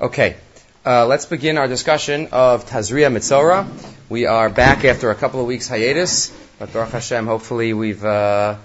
Okay, uh, let's begin our discussion of Tazria Metzora. We are back after a couple of weeks hiatus, but Baruch Hashem, hopefully we've uh,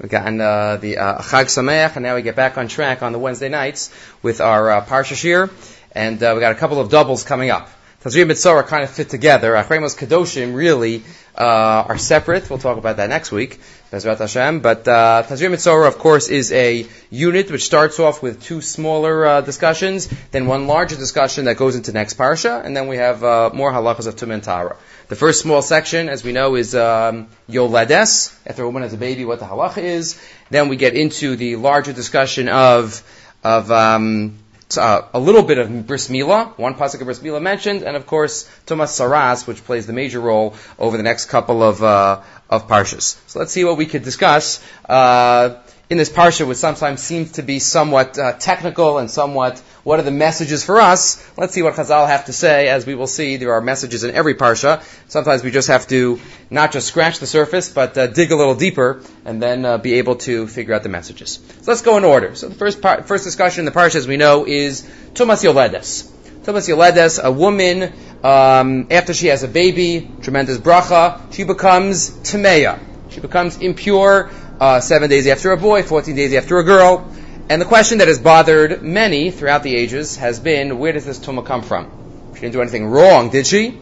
we've gotten uh, the uh, Chag Sameach, and now we get back on track on the Wednesday nights with our uh, Parsha Shir, and uh, we got a couple of doubles coming up. Tazria Metzora kind of fit together. Achremos Kadoshim really uh, are separate. We'll talk about that next week. Bezrat Hashem. But uh, Tazria Metzora, of course, is a unit which starts off with two smaller uh, discussions, then one larger discussion that goes into next parsha, and then we have uh, more halachas of Tum and Tara. The first small section, as we know, is um, Yoledes, after a woman has a baby, what the halacha is. Then we get into the larger discussion of of um, uh, a little bit of bris milah, one pasuk of bris milah mentioned, and of course Tumas Saras, which plays the major role over the next couple of uh, of parshas. So let's see what we could discuss uh, in this parsha, which sometimes seems to be somewhat uh, technical and somewhat what are the messages for us. Let's see what Chazal have to say. As we will see, there are messages in every parsha. Sometimes we just have to not just scratch the surface, but uh, dig a little deeper, and then uh, be able to figure out the messages. So let's go in order. So the first part, first discussion in the parsha, as we know, is Tumas Yoledes. Tumas Yoledes, a woman um, after she has a baby, tremendous bracha, she becomes Tameya. She becomes impure uh, seven days after a boy, 14 days after a girl. And the question that has bothered many throughout the ages has been, where does this tumah come from? She didn't do anything wrong, did she?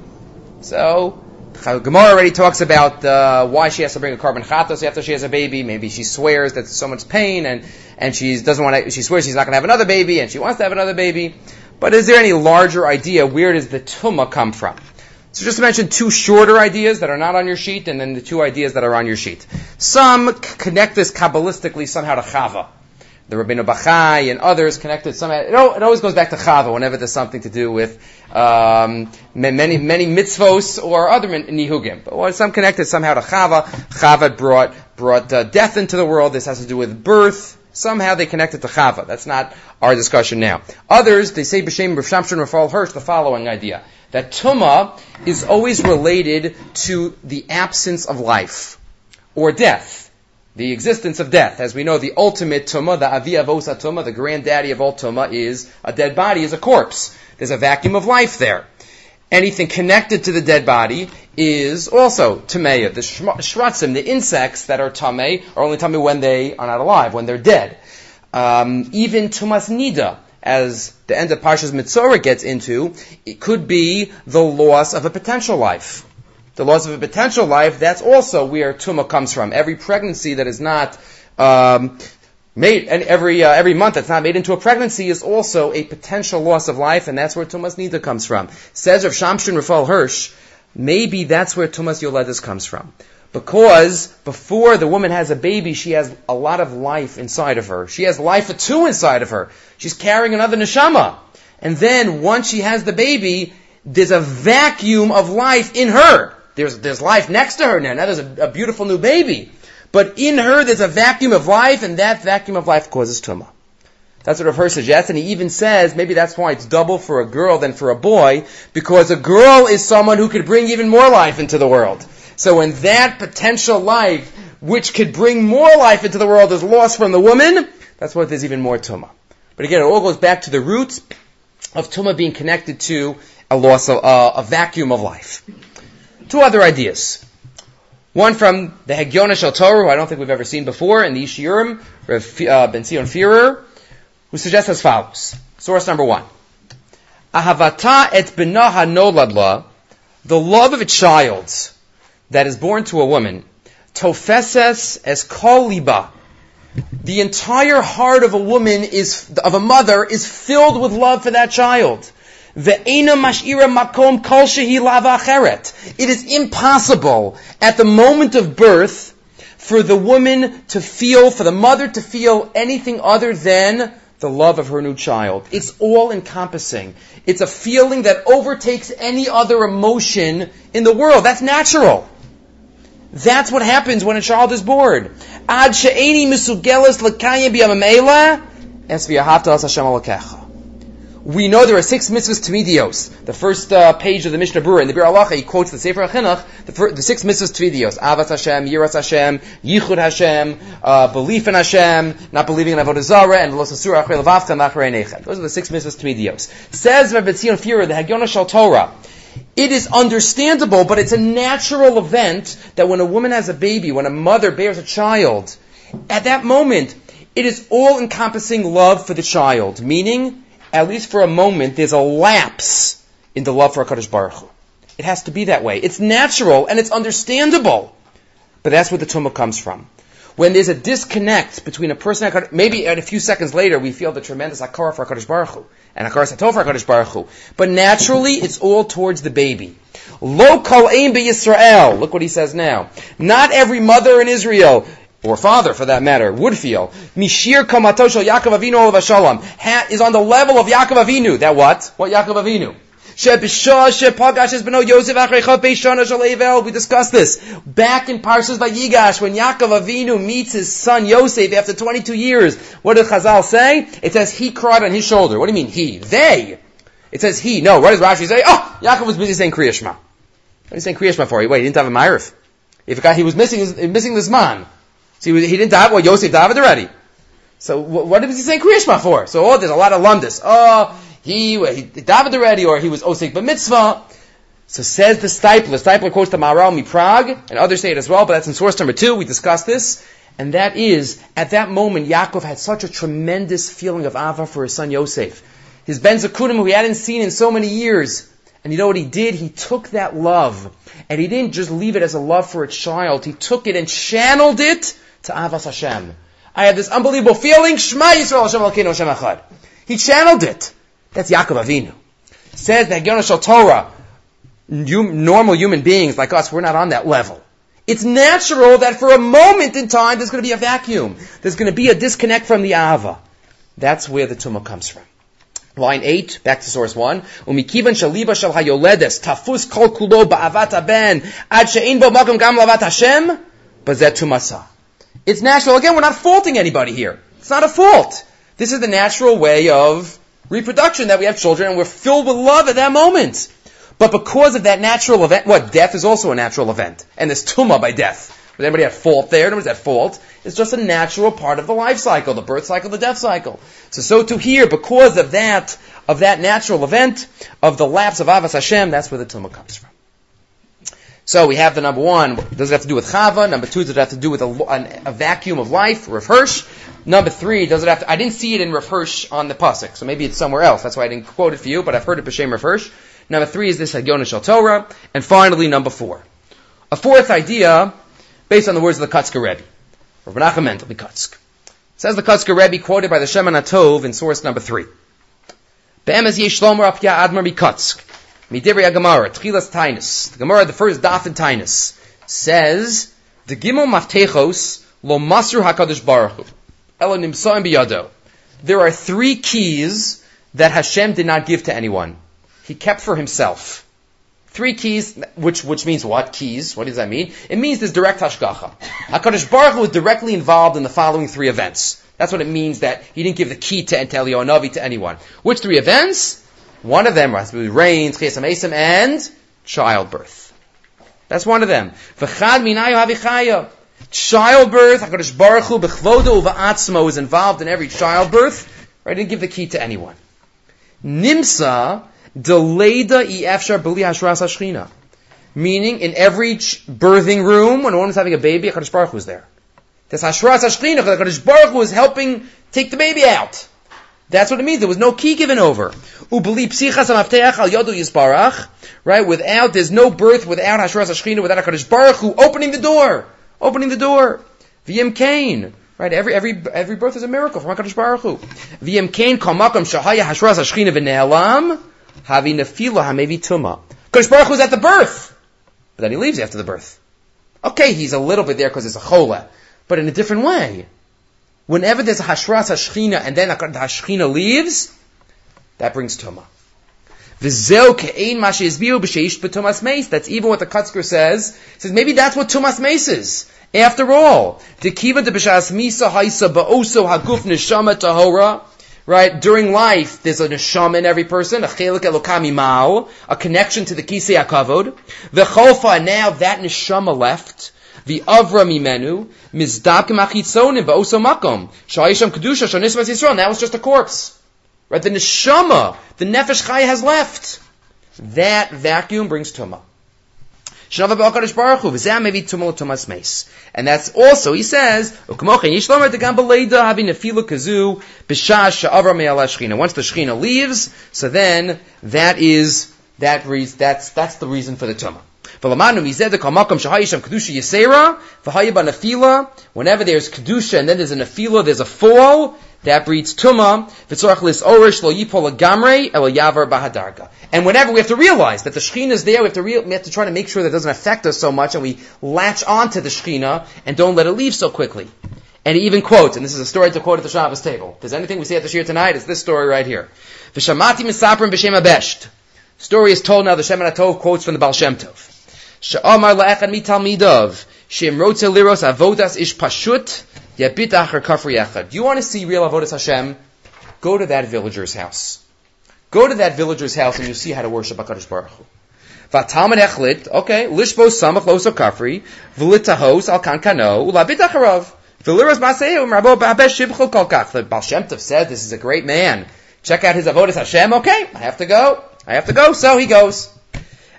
So, Gemara already talks about uh, why she has to bring a korban chatos after she has a baby. Maybe she swears that so much pain, and and she doesn't want to. She swears she's not going to have another baby, and she wants to have another baby. But is there any larger idea? Where does the tumah come from? So just to mention two shorter ideas that are not on your sheet, and then the two ideas that are on your sheet. Some connect this kabbalistically somehow to Chava. The Rabbeinu Bachai and others connected somehow. It, always goes back to Chava whenever there's something to do with um, many many mitzvos or other nihugim. But some connected somehow to Chava. Chava brought brought uh, death into the world. This has to do with birth. Somehow they connect it to Chava. That's not our discussion now. Others, they say B'Shem Rav Shamshon Rafal Hirsch the following idea. That Tumah is always related to the absence of life. Or death. The existence of death. As we know, the ultimate Tumah, the Avi Avosa Tumah, the granddaddy of all Tumah is a dead body, is a corpse. There's a vacuum of life there. Anything connected to the dead body is also tameya. The shratzim, the insects that are tame, are only tame when they are not alive, when they're dead. Um, even tumas nida, as the end of Parshas Mitzorah gets into, it could be the loss of a potential life. The loss of a potential life, that's also where tuma comes from. Every pregnancy that is not um, made, and every uh, every month that's not made into a pregnancy is also a potential loss of life, and that's where tumas nida comes from. Says Rav Shamshon Rafal Hirsch, Maybe that's where Tumas Yoledis comes from. Because before the woman has a baby, she has a lot of life inside of her. She has life of two inside of her. She's carrying another neshama. And then once she has the baby, there's a vacuum of life in her. There's, there's life next to her now. Now there's a, a beautiful new baby. But in her, there's a vacuum of life, and that vacuum of life causes tumah. That's what Rav Hirsch suggests, and he even says maybe that's why it's double for a girl than for a boy, because a girl is someone who could bring even more life into the world. So when that potential life, which could bring more life into the world, is lost from the woman, that's why there's even more tuma. But again, it all goes back to the roots of tuma being connected to a loss of uh, a vacuum of life. Two other ideas. One from the Hegyona Shel Torah, who I don't think we've ever seen before, in the Yishiurim, Rav uh, Ben Zion Firer, who suggests as follows. Source number one. Ahavata et benaha noladla, the love of a child that is born to a woman, tofeses es kol liba. The entire heart of a woman is, of a mother is filled with love for that child. It is impossible at the moment of birth for the woman to feel, for the mother to feel anything other than the love of her new child. It's all encompassing. It's a feeling that overtakes any other emotion in the world. That's natural. That's what happens when a child is born. Ad she'eni l'kayim es Hashem we know there are six mitzvahs tmidios. The first uh, page of the Mishnah Berurah in the Biur Halacha, he quotes the Sefer HaChinuch, the, fir- the six mitzvahs tmidios. Avas Hashem, Yiras Hashem, Yichud Hashem, uh, belief in Hashem, not believing in Avodah Zarah, and Los Asur Achrei Levavta Machrei Nechem. Those are the six mitzvahs tmidios. Says Rabbi Tzion Firer, the Hagyona Shal Torah, it is understandable, but it's a natural event that when a woman has a baby, when a mother bears a child, at that moment, it is all encompassing love for the child, meaning at least for a moment, there's a lapse in the love for HaKadosh Baruch Hu. It has to be that way. It's natural and it's understandable. But that's where the tumah comes from. When there's a disconnect between a person, maybe a few seconds later we feel the tremendous akara for HaKadosh Baruch Hu and akara satov for HaKadosh Baruch Hu. But naturally, it's all towards the baby. Lo kol ein Yisrael. Look what he says now. Not every mother in Israel or father for that matter, would feel, Mishir Kamatoshal Yaakov Avinu Shalom is on the level of Yaakov Avinu. That what? What Yaakov Avinu? We discussed this back in Parshas Vayigash when Yaakov Avinu meets his son Yosef after 22 years. What did Chazal say? It says he cried on his shoulder. What do you mean he? They. It says he. No. What does Rashi say? Oh, Yaakov was busy saying Kriyashma. What are you saying Kriyashma for? Wait, he didn't have a Ma'arif. If he was missing, his, missing this man. See, he didn't die. Well, Yosef died already. So what, was he saying Kriyashma for? So oh, there's a lot of lumdis. Oh, he, he died already, or he was Osik b'mitzvah. So says the Steipler. Steipler quotes the Maharal Prague, and others say it as well, but that's in source number two. We discussed this. And that is, at that moment, Yaakov had such a tremendous feeling of Ava for his son Yosef. His Ben Zakunim, who he hadn't seen in so many years. And you know what he did? He took that love, and he didn't just leave it as a love for a child. He took it and channeled it to Avas Hashem. I have this unbelievable feeling, Shema Yisrael Hashem Alkeinu Hashem Echad. He channeled it. That's Yaakov Avinu. Says that Yonah Shal Torah, normal human beings like us, we're not on that level. It's natural that for a moment in time there's going to be a vacuum. There's going to be a disconnect from the Ava. That's where the tumah comes from. Line 8, back to source 1. Umikivan shaliba shal hayoledes, tafus kol kulo ba'avat ben, ad she'in bo makom gam lavat Hashem, bazet tumasa. It's natural. Again, we're not faulting anybody here. It's not a fault. This is the natural way of reproduction that we have children and we're filled with love at that moment. But because of that natural event, what? Death is also a natural event. And there's tumah by death. Was anybody at fault there? Nobody's at fault? It's just a natural part of the life cycle, the birth cycle, the death cycle. So, so to here, because of that, of that natural event, of the lapse of Avas Hashem, that's where the tumah comes from. So we have the number one, does it have to do with Chava? Number two, does it have to do with a, a vacuum of life, Rav Hirsch? Number three, does it have to, I didn't see it in Hirsch on the Pasuk, so maybe it's somewhere else. That's why I didn't quote it for you, but I've heard it B'Shem Hirsch. Number three is this Hagyona Shal Torah. And finally, number four. A fourth idea, based on the words of the Kotzker Rebbe. Rav Menachem Mendel, Kotzk. Says the Kotzker Rebbe, quoted by the Shemin HaTov in source number three. Be'emez yeshlomer apya admar Kotzk. Midibri Gemara, Tchilas Tainus. The Gemara, the first daf in Tainus, says, the Gimel Maftechos lo Masru HaKadosh Baruch Hu. There are three keys that Hashem did not give to anyone. He kept for himself. Three keys, which, which means what? Keys. What does that mean? It means there's direct hashgacha. HaKadosh Baruch Hu was directly involved in the following three events. That's what it means that he didn't give the key to Entelio Navi to anyone. Which three events? One of them was rain, chesam and childbirth. That's one of them. V'chad minayu havichaya. Childbirth, HaKadosh Baruch Hu, b'chvodo uva'atzmo is involved in every childbirth. Right? Didn't give the key to anyone. Nimsa, deleda efshar b'li hashras hashchina. Meaning, in every birthing room, when a woman's having a baby, HaKadosh Baruch Hu is there. This hashras hashchina, HaKadosh Baruch Hu is helping take the baby out. That's what it means. There was no key given over. Right? Without, there's no birth without Hashras Hashchina, without HaKadosh Baruch Hu opening the door. Opening the door. V'yim Kain. Right? Every, every, every birth is a miracle from HaKadosh Baruch Hu. V'yim Kain kol makom shahaya Hashras Hashchina v'ne'elam havi nefila hamevi tuma. HaKadosh Baruch Hu is at the birth. But then he leaves after the birth. Okay, he's a little bit there because it's a chola. But in a different way. Whenever there's a hashras hashchina and then the hashchina leaves, that brings tuma. That's even what the Kotzker says. He says maybe that's what tumas mace is. After all, haguf tahora. right? During life, there's a neshama in every person, a mao, a connection to the kisei akavod. The chofa, now that neshama left, the avra mimenu, mizdabkim achitzonim, ba'oso makom, sha'ayisham kedusha, shanismas yisrael, now it's just a corpse. Right? The neshama, the nefesh chaya has left. That vacuum brings tumah. And that's also, he says, once the Shechina leaves, so then that is, that reason, that's, that's the reason for the tumah. Whenever there's kedusha and then there's a nefila, there's a fall, that breeds tuma. Orish. And whenever we have to realize that the shechina is there, we have to we have to try to make sure that it doesn't affect us so much, and we latch onto the shechina and don't let it leave so quickly. And he even quotes, and this is a story to quote at the Shabbos table. There's anything we see at the Shir tonight, it's this story right here. V'shamati misaprim b'shem abesht. Story is told now, the Shem Tov quotes from the Baal Shem Tov. Sha'amar la'echad mitalmidov, shem rotze liros avodas ish pashut, do you want to see real Avodas Hashem? Go to that villager's house. Go to that villager's house and you'll see how to worship HaKadosh Baruch Hu. V'talman echlit, okay, lishbo samach loso kafri, v'litahos al kan kano, ulabit acharav. V'liras maseu, rabo ba'abesh shibchel kol kach. The Baal Shem Tov said, this is a great man. Check out his Avodas Hashem, okay, I have to go. I have to go, so he goes.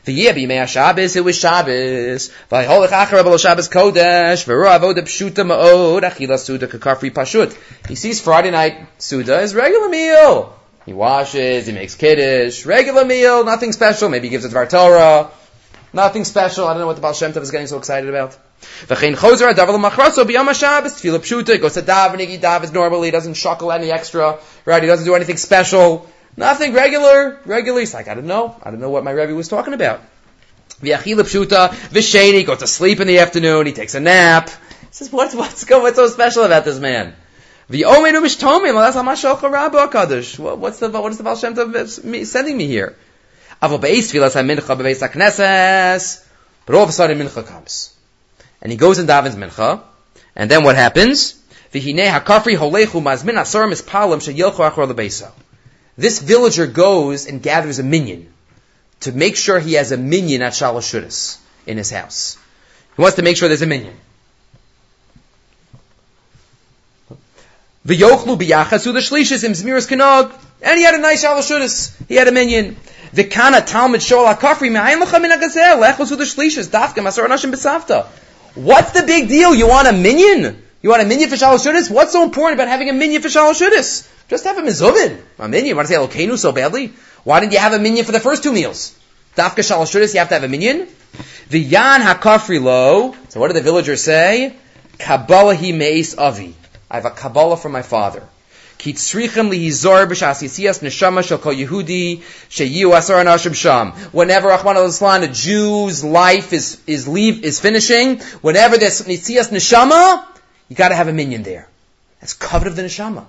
The year be Mea Shabbos, it was Shabbos. Vayholech achar abel Shabbos Kodesh, v'ru avoda pshuta ma'od, achila suda kakafri pashut. He sees Friday night Suda is regular meal. He washes, he makes kiddush, regular meal, nothing special. Maybe he gives it Dvar Torah. Nothing special. I don't know what the Baal Shem Tov is getting so excited about. V'chein chozer adav l'machraso b'yom Shabbos, tefillah pshuta, goes to davening, he davens normally, doesn't shuckle any extra, right? He doesn't do anything special. Nothing regular, regular. He's like, I don't know. I don't know what my Rebbe was talking about. V'yachila pshuta, v'sheni, goes to sleep in the afternoon, he takes a nap. He says, what's, what's, what's so special about this man? V'omenu mishtomim, that's how hamashocha rabba kadosh. What's the, what is the Baal Shem Tov sending me here? But all of a sudden mincha comes. And he goes and davens mincha. And then what happens? V'hinei ha-kafri holechu mazmin asar mispalim sheyilchu achor lebeisa. This villager goes and gathers a minion to make sure he has a minion at Shalashudis in his house. He wants to make sure there's a minion. And he had a nice Shalashudis. He had a minyan. V'kana talmud shol hakafri me'ayin lecha min ha'gazel, lechosu the shlishis, dafka masar anashim b'savta. What's the big deal? You want a minion? You want a minion for Shalashudis? What's so important about having a minion for Shalashudis? Just have a mizuvin. A minyan. You want to say oh, Elokeinu so badly? Why didn't you have a minion for the first two meals? Dafka shalashuris, you have to have a minion. The yan hakafri lo. So what did the villagers say? Kabbalah hi meis avi. I have a Kabbalah from my father. Whenever Rahman a Jew's life is is leave is finishing, whenever there's yisias neshama, you got to have a minion there. That's covered of the neshama.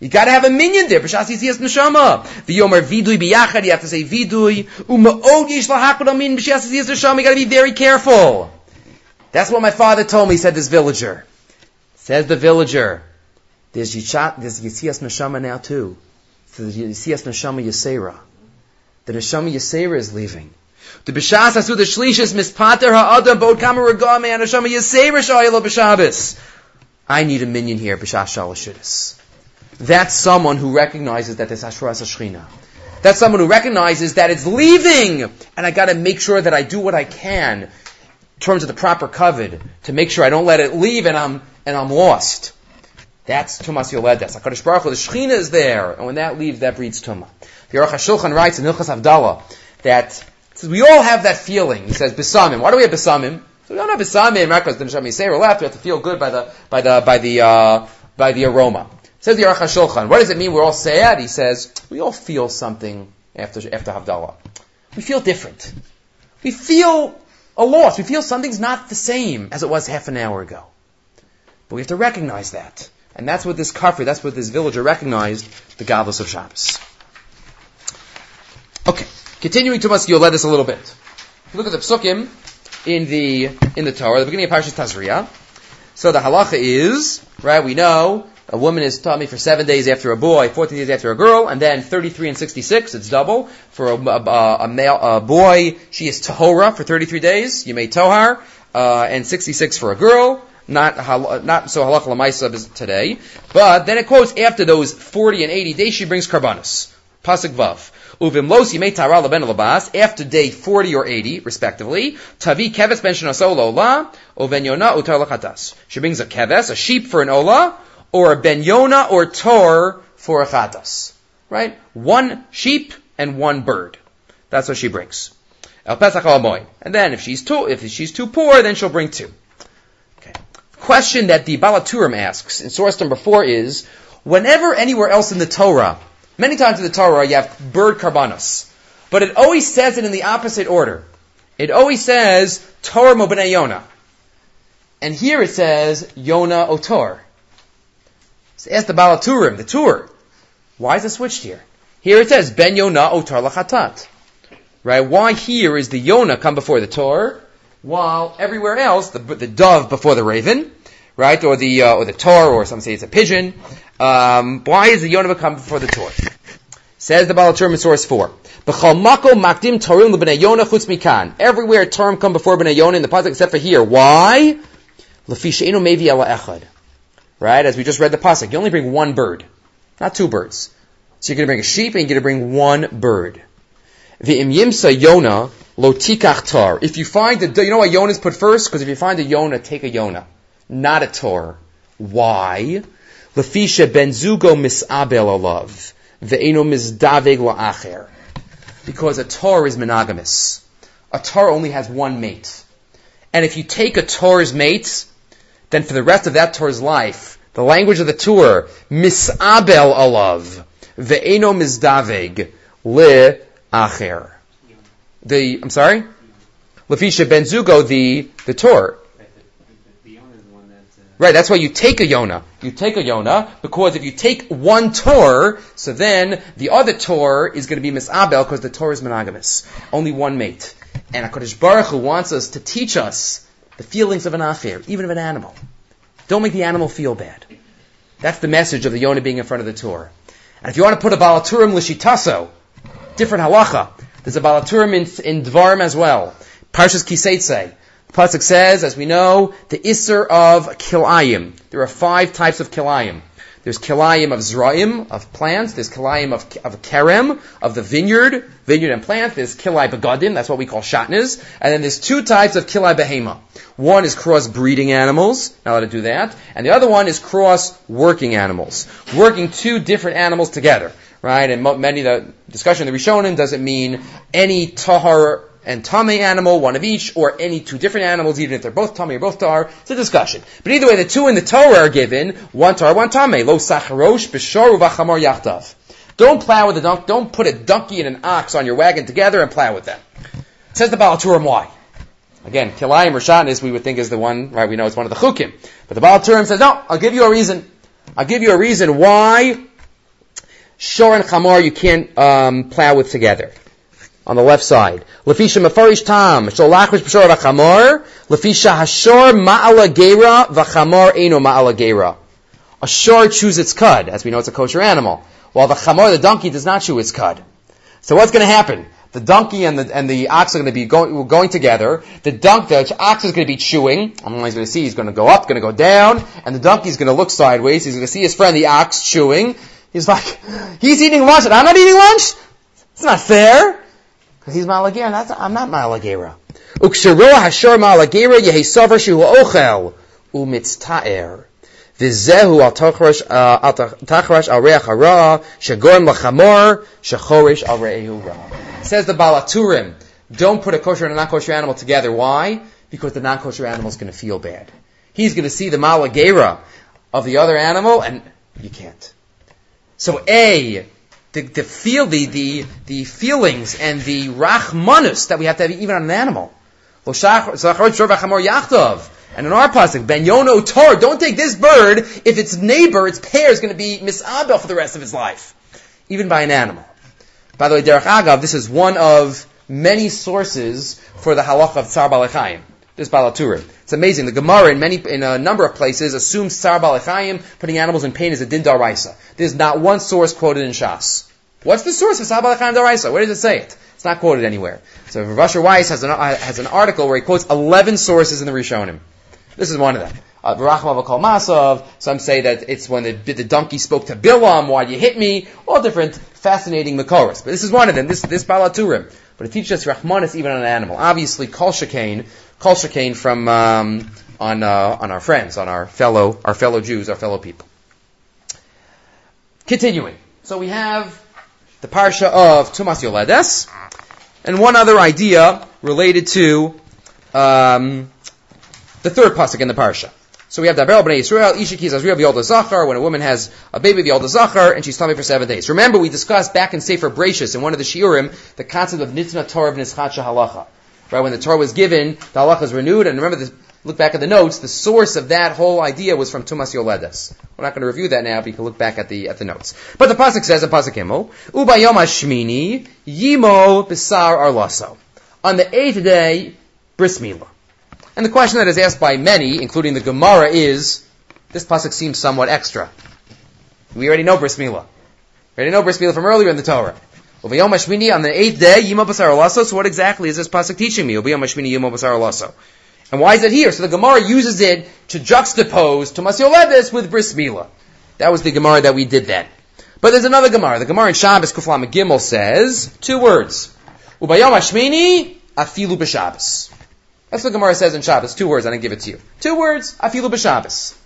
You gotta have a minion there. B'shas yisiyas neshama. V'yomer vidui biyachad. You have to say vidui. U'ma'od yish lahakod amin b'shas yisiyas neshama. You gotta be very careful. That's what my father told me, said this villager. Says the villager. There's yishat, there's yisiyas neshama now too. So there's yisiyas neshama yisera. The neshama yisera is leaving. The b'shas asu the shlishis mispater ha'adam bod kama regame neshama yisera shayla b'shabes. I need a minion here, b'shas shalashidis. That's someone who recognizes that there's Ashras Shechina. That's someone who recognizes that it's leaving, and I got to make sure that I do what I can in terms of the proper covet to make sure I don't let it leave and I'm and I'm lost. That's Tumas Yoledes. Hakadosh Baruch Hu, the Shechina is there, and when that leaves, that breeds Tumah. The Aruch HaShulchan writes in Hilchas Havdalah that says, we all have that feeling. He says Besamim. Why do we have Besamim? So we don't have Besamim because the Neshama Yisrael left. We have to feel good by the by the by the uh, by the aroma. Says the Aruch HaShulchan, what does it mean we're all sad? He says, we all feel something after, after Havdalah. We feel different. We feel a loss. We feel something's not the same as it was half an hour ago. But we have to recognize that. And that's what this kafir, that's what this villager recognized, the godless of Shabbos. Okay, continuing to us, you'll let us a little bit. Look at the psukim in the in the Torah, the beginning of Parashas Tazria. So the halacha is, right? We know a woman is tummy for seven days after a boy, 14 days after a girl, and then 33 and 66, it's double. For a, a, a male, a boy, she is tahora for 33 days, you may tohar, uh, and 66 for a girl, not not so halacha lemaisa today. But then it quotes after those 40 and 80 days, she brings karbanos. Pasuk vav. Uvimlos yimei tara leben labas after day 40 or 80, respectively. Tavi keves ben shenasol ola, uven yona utar lachatas. She brings a keves, a sheep for an ola, or a ben yona or tor for a chatas. Right? One sheep and one bird. That's what she brings. El pesach al And then if she's too, if she's too poor, then she'll bring two. Okay. Question that the Balaturim asks in source number four is, whenever anywhere else in the Torah, many times in the Torah you have bird karbanos, but it always says it in the opposite order. It always says Torah mobene Yona. And here it says Yona Otor. So ask the Balaturim, the tour. Why is it switched here? Here it says Ben Yona Otar Lachatat. Right? Why here is the Yona come before the Tor, while everywhere else the, the dove before the raven, right? Or the uh, or the Tor, or some say it's a pigeon. Um, why is the Yona come before the Tor? Says the Balaturm in source four. makdim torim Yona chutz mikan. Everywhere term come before b'nei Yona in the pasuk except for here. Why? Right? As we just read the pasuk, you only bring one bird, not two birds. So you're going to bring a sheep and you're going to bring one bird. V'im yimsa Yona lo tar. If you find the, you know why Yona is put first? Because if you find a Yona, take a Yona, not a tor. Why? Lefisha ben zugo misabel alav ve'eno mizdaveg la'acher. Because a tor is monogamous. A tor only has one mate. And if you take a tor's mate, then for the rest of that tor's life, the language of the tour, misabel alav, ve'eno mizdaveg, le acher. The, I'm sorry? Lafisha ben Zugo, the, the Torah. Right, that's why you take a Yona. You take a Yona, because if you take one Tor, so then the other Tor is going to be Misabel, because the Tor is monogamous. Only one mate. And HaKadosh Baruch Hu wants us to teach us the feelings of an affair, even of an animal. Don't make the animal feel bad. That's the message of the Yona being in front of the Torah. And if you want to put a Balaturim Lishitaso, different halacha. There's a balaturim in, in Dvarim as well. Parshas Kiseitse. The pasuk says, as we know, the isser of kilayim. There are five types of kilayim. There's kilayim of zraim, of plants. There's kilayim of, of kerem, of the vineyard, vineyard and plant. There's kilai begadim, that's what we call shatnez. And then there's two types of kilai behema. One is cross-breeding animals, not allowed to do that. And the other one is cross-working animals. Working two different animals together right? And many of the discussion of the Rishonim doesn't mean any tahar and tame animal, one of each, or any two different animals, even if they're both tame or both tar. It's a discussion. But either way, the two in the Torah are given one tar, one tame. Lo sacharosh b'shor uvachamor yachtav. Don't plow with a donkey. Don't put a donkey and an ox on your wagon together and plow with them. Says the Balaturim why. Again, Kilayim or Shatnis we would think is the one, right, we know it's one of the Chukim. But the Balaturim says, no, I'll give you a reason. I'll give you a reason why Shor and Chamar you can't um, plow with together. On the left side. Lefisha mafarish tam, sholachrish b'shor v'chamar, lefisha hashor ma'ala gera v'chamar eno ma'ala gera. A shor chews its cud, as we know it's a kosher animal, while the chamar, the donkey, does not chew its cud. So what's going to happen? The donkey and the, and the ox are going to be going, going together. The dunk, the ox is going to be chewing. I'm he's going to see he's going to go up, going to go down, and the donkey is going to look sideways. He's going to see his friend the ox chewing, He's like, he's eating lunch and I'm not eating lunch? It's not fair. Because he's Malagera and I'm not Malagera. Uksharoa hashor Malagera yehesavar shehu ochel umitztaer. V'zehu al tachrash uh, al reach hara shagorm lachamor shachorish al re'ehu ra. Says the Balaturim, don't put a kosher and a non-kosher animal together. Why? Because the non-kosher animal is going to feel bad. He's going to see the malagera of the other animal and you can't. So A, the, the feel, the, the, the feelings and the rachmanus that we have to have even on an animal. And in our pasuk, ben yono tor, don't take this bird if its neighbor, its pair, is going to be misabel for the rest of its life, even by an animal. By the way, Derech Agav, this is one of many sources for the halacha of Tsar Balachayim. This Balaturim. It's amazing. The Gemara in many, in a number of places assumes Sar Balachayim, putting animals in pain, is a din daraisa. There's not one source quoted in Shas. What's the source of Sar Balachayim daraisa? Where does it say it? It's not quoted anywhere. So Rav Weiss has an, has an article where he quotes 11 sources in the Rishonim. This is one of them. Uh, Masov. Some say that it's when the, the donkey spoke to Bilam, why you hit me? All different fascinating Makoros. But this is one of them, this, this Balaturim. But it teaches us Rahmanis even on an animal. Obviously, Kol Shekain, Kol Shekain from, um, on, uh, on our friends, on our fellow, our fellow Jews, our fellow people. Continuing. So we have the Parsha of Tumas Yoledes, and one other idea related to, um, the third pasuk in the parsha. So we have Daber b'nei Yisrael, Ishiki Azriel v'yolda zachar, when a woman has a baby of v'yolda zachar, and she's tummy for seven days. Remember, we discussed back in Sefer Brachus, in one of the shiurim, the concept of nitna Torah v'nischacha halacha. Right, when the Torah was given, the halacha is renewed, and remember, this, look back at the notes, the source of that whole idea was from Tumas Yoledes. We're not going to review that now, but you can look back at the, at the notes. But the pasuk says, in pasuk Himel, Uba Yom Hashmini, Yimo Besar Arlaso. On the eighth day, Bris Milah. And the question that is asked by many, including the Gemara, is, this pasuk seems somewhat extra. We already know bris milah. We already know bris milah from earlier in the Torah. On the eighth day, yima basar So what exactly is this pasuk teaching me? Yima basar And why is it here? So the Gemara uses it to juxtapose to Masyoledes with bris milah. That was the Gemara that we did then. But there's another Gemara. The Gemara in Shabbos Kuflam Gimel says two words. Ubayom hashmini afilu b'Shabbos. That's what Gemara says in Shabbos. Two words, I didn't give it to you. Two words, afilu b'Shabbos.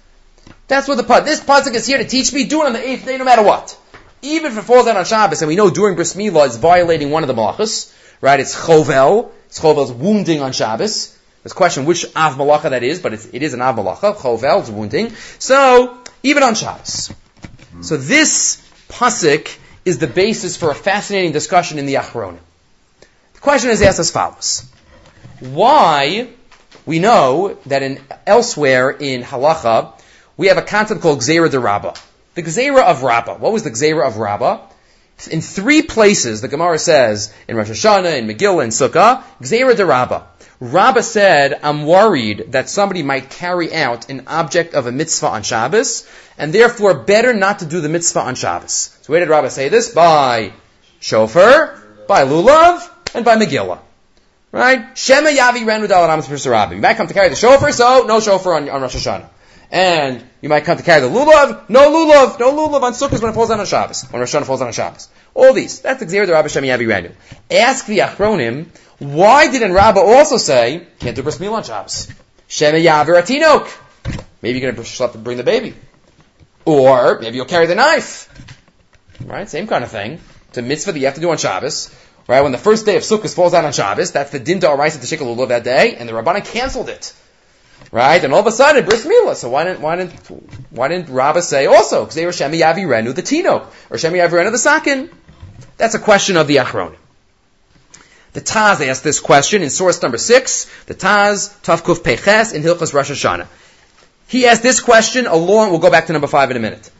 That's what the pud. This pasuk is here to teach me. Do it on the eighth day, no matter what. Even if it falls out on Shabbos, and we know during bris milah it's violating one of the malachas, right? It's chovel. It's chovel's wounding on Shabbos. There's a question which av malacha that is, but it's, it is an av malacha. Chovel is wounding. So even on Shabbos. Hmm. So this pasuk is the basis for a fascinating discussion in the Achronim. The question is asked as follows why we know that in elsewhere in halacha we have a concept called gzera de Rabba. The gzera of Rabba. What was the gzera of Rabba? In three places, the Gemara says in Rosh Hashanah, in Megillah, in Sukkah, gzera de Rabba. Rabba said, I'm worried that somebody might carry out an object of a mitzvah on Shabbos, and therefore better not to do the mitzvah on Shabbos. So where did Rabba say this? By shofar, by lulav, and by Megillah. Right? Shema Yavi Renu Dalaramas Rabbi. You might come to carry the shofar, so no shofar on, on Rosh Hashanah. And you might come to carry the lulav, no lulav, no lulav on Sukkot when it falls on Shabbos, when Rosh Hashanah falls on Shabbos. All these. That's the Xer the Rabbi Shema Yavi Renu. Ask the Achronim, why didn't Rabba also say, can't do bris milah on Shabbos? Shema Yavi Atinok. Maybe you're going to bring the baby. Or maybe you'll carry the knife. Right? Same kind of thing. It's a mitzvah that you have to do on Shabbos. Right? When the first day of Sukkot falls out on Shabbos, that's the din da'araisa to shekel of that day, and the Rabbanan canceled it. Right? And all of a sudden, bris milah. So why didn't, why didn't, why didn't Rabbah say also, because they were Shemi Yavirenu the Tino, or Shemi Yavirenu the Sakin? That's a question of the Achronim. The Taz asked this question in source number six, the Taz, Tavkuf Peches, in Hilchas Rosh Hashanah. He asked this question along, we'll go back to number five in a minute.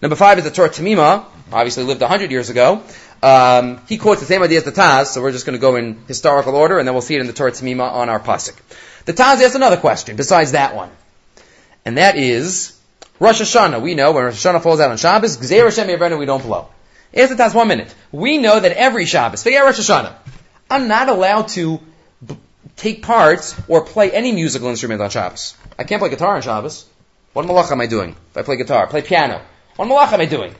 Number five is the Torah Tamima, obviously lived a hundred years ago. Um, he quotes the same idea as the Taz, so we're just going to go in historical order, and then we'll see it in the Torah Tamima on our pasuk. The Taz asks another question besides that one, and that is Rosh Hashanah. We know when Rosh Hashanah falls out on Shabbos, Gzeir Hashem we don't blow. Ask the Taz one minute. We know that every Shabbos, forget Rosh Hashanah, I'm not allowed to b- take part or play any musical instrument on Shabbos. I can't play guitar on Shabbos. What malacha am I doing if I play guitar? Play piano. What malacha am I doing?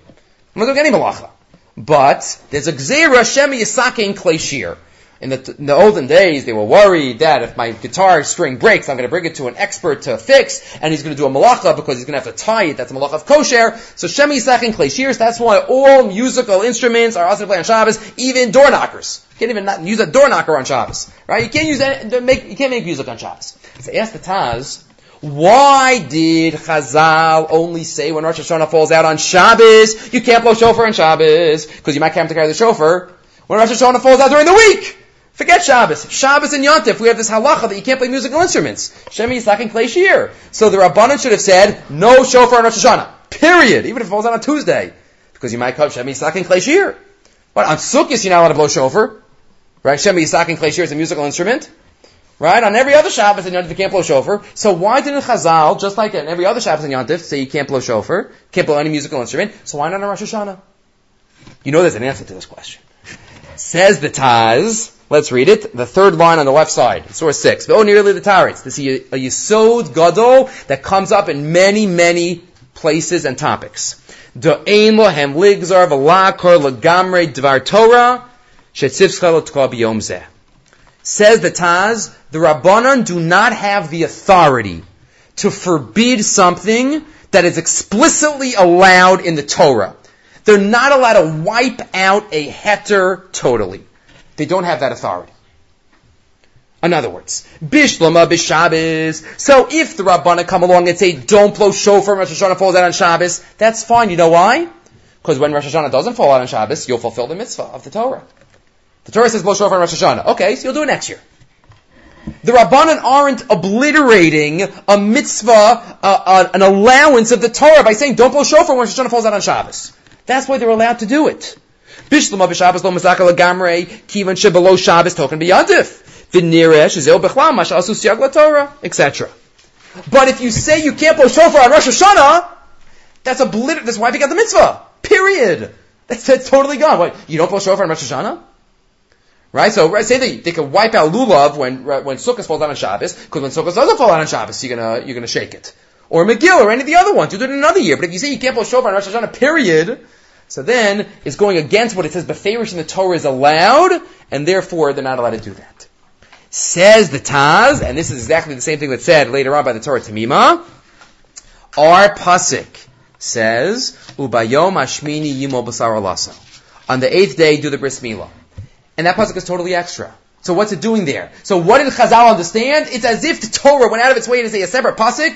I'm not doing any malacha. But there's a gzera shemi yisakein kleshir. In the, in the olden days, they were worried that if my guitar string breaks, I'm going to bring it to an expert to fix, and he's going to do a malacha because he's going to have to tie it. That's a malacha of kosher. So shemi yisakein kleshirs. That's why all musical instruments are also play on Shabbos, even door knockers. You can't even not use a door knocker on Shabbos, right? You can't use any, make, you can't make music on Shabbos. So ask the Taz, why did Chazal only say when Rosh Hashanah falls out on Shabbos, you can't blow shofar on Shabbos, because you might have to carry the shofar, when Rosh Hashanah falls out during the week? Forget Shabbos. Shabbos and Yontif, we have this halacha that you can't play musical instruments. Shemi Yisak and Klei Shir. So the Rabbanan should have said, no shofar on Rosh Hashanah. Period. Even if it falls out on Tuesday. Because you might come Shemi Yisak and Klei Shir. But on Sukkot, you're not allowed to blow shofar. Right? Shemi Yisak and Klei Shir is a musical instrument. Right? On every other Shabbos and Yontif you can't blow shofar. So why didn't Chazal, just like on every other Shabbos and Yontif, say you can't blow shofar, can't blow any musical instrument, so why not on Rosh Hashanah? You know there's an answer to this question. Says the Taz, let's read it, the third line on the left side, source 6. Oh, nearly the Taritz. This is a, Yisod Gadol that comes up in many, many places and topics. Do'ein ligzar Torah. Says the Taz, the Rabbanan do not have the authority to forbid something that is explicitly allowed in the Torah. They're not allowed to wipe out a heter totally. They don't have that authority. In other words, Bishlama Bishabis. So if the Rabbanah come along and say, don't blow shofar Rosh Hashanah falls out on Shabbos, that's fine. You know why? Because when Rosh Hashanah doesn't fall out on Shabbos, you'll fulfill the mitzvah of the Torah. The Torah says blow shofar on Rosh Hashanah. Okay, so you'll do it next year. The Rabbanan aren't obliterating a mitzvah, uh, uh, an allowance of the Torah by saying don't blow shofar when Rosh Hashanah falls out on Shabbos. That's why they're allowed to do it. Bishlama b'Shabbos lo mazaka kivan shebelo Shabbos token zil b'chlam asu etc. But if you say you can't blow shofar on Rosh Hashanah, that's obliterated. That's why they got the mitzvah. Period. That's, that's totally gone. What, you don't blow shofar on Rosh Hashanah? Right? So right, say they, they could wipe out lulav when when Sukkot falls out on Shabbos, because when Sukkot doesn't fall out on Shabbos, you're gonna you're gonna shake it. Or Megillah or any of the other ones, you do it another year. But if you say you can't blow shofar on Rosh Hashanah, period, so then it's going against what it says beferish in the Torah is allowed, and therefore they're not allowed to do that. Says the Taz, and this is exactly the same thing that's said later on by the Torah Tamima. Our pasuk says, "Ubayom Ashmini Yimo Basar On the eighth day, do the bris milah. And that pasuk is totally extra. So what's it doing there? So what did Chazal understand? It's as if the Torah went out of its way to say a separate pasuk,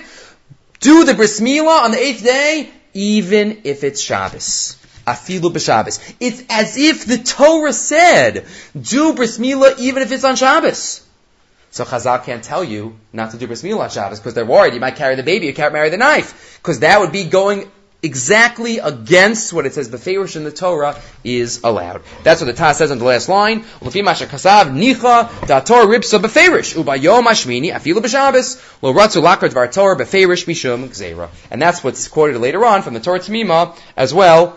do the bris milah on the eighth day, even if it's Shabbos. Afilu b'Shabbos. It's as if the Torah said, do bris milah even if it's on Shabbos. So Chazal can't tell you not to do bris milah on Shabbos because they're worried you might carry the baby, you can't marry the knife. Because that would be going exactly against what it says beferish in the Torah is allowed. That's what the Taz says on the last line. L'fi masha kasav nicha dator ripsa beferish ubayom ashmini afilu b'shabes lo ratzu lakar dvar Torah beferish mishum gzeira. And that's what's quoted later on from the Torah Tamima as well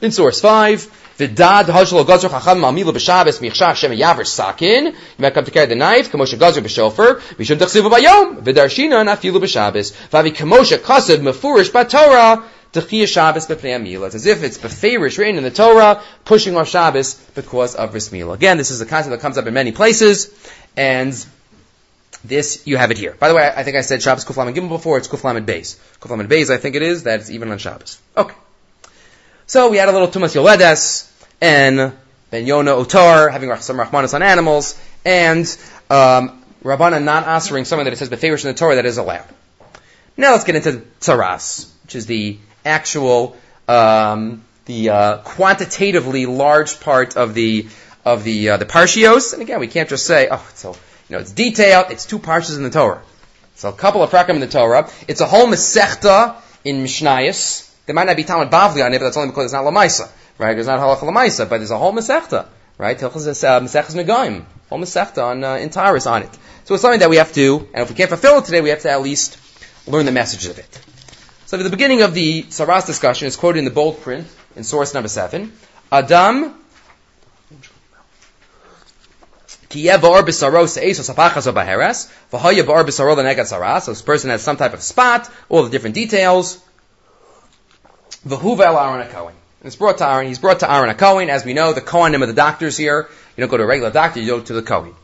in source five. V'dad hashlo gazer chacham ma'amila b'shabes michshach shem yaver sakin. You might come to carry the knife. Kamosha gazer b'shofer. Mishum tachsivu bayom. V'darshina nafilu b'shabes. Vavi kamosha kasav mefurish b'torah. Techiyah Shabbos b'pnei It's as if it's beferish written in the Torah, pushing off Shabbos because of bris milah. Again, this is a concept that comes up in many places, and this, you have it here. By the way, I think I said Shabbos Kuflam and Gimel before, it's Kuflam and Beis. Kuflam and Beis, I think it is, that it's even on Shabbos. Okay. So we had a little Tumas Yoledes, and Ben Yona Otar, having some Rahmanas on animals, and um, Rabbana not answering something that it says beferish in the Torah that is allowed. Now let's get into Tzaras, which is the actual um, the uh, quantitatively large part of the of the uh, the parshios. And again, we can't just say, oh, so you know, it's detailed. It's two parshas in the Torah. So a couple of prakim in the Torah. It's a whole mesechta in Mishnayos. There might not be Talmud Bavli on it, but that's only because it's not Lamaisa, right? There's not Halacha Lamaisa, but there's a whole mesechta, right? Hilchas uh, Mesechas Megaim, whole mesechta on uh, in Taurus on it. So it's something that we have to, and if we can't fulfill it today, we have to at least learn the message of it. So at the beginning of the Saras discussion is quoted in the bold print in source number seven. Adam so this person has some type of spot, all the different details. It's brought to Aaron. He's brought to Aaron a Kohen. As we know, the Kohanim are the doctors here. You don't go to a regular doctor, you go to the Kohen.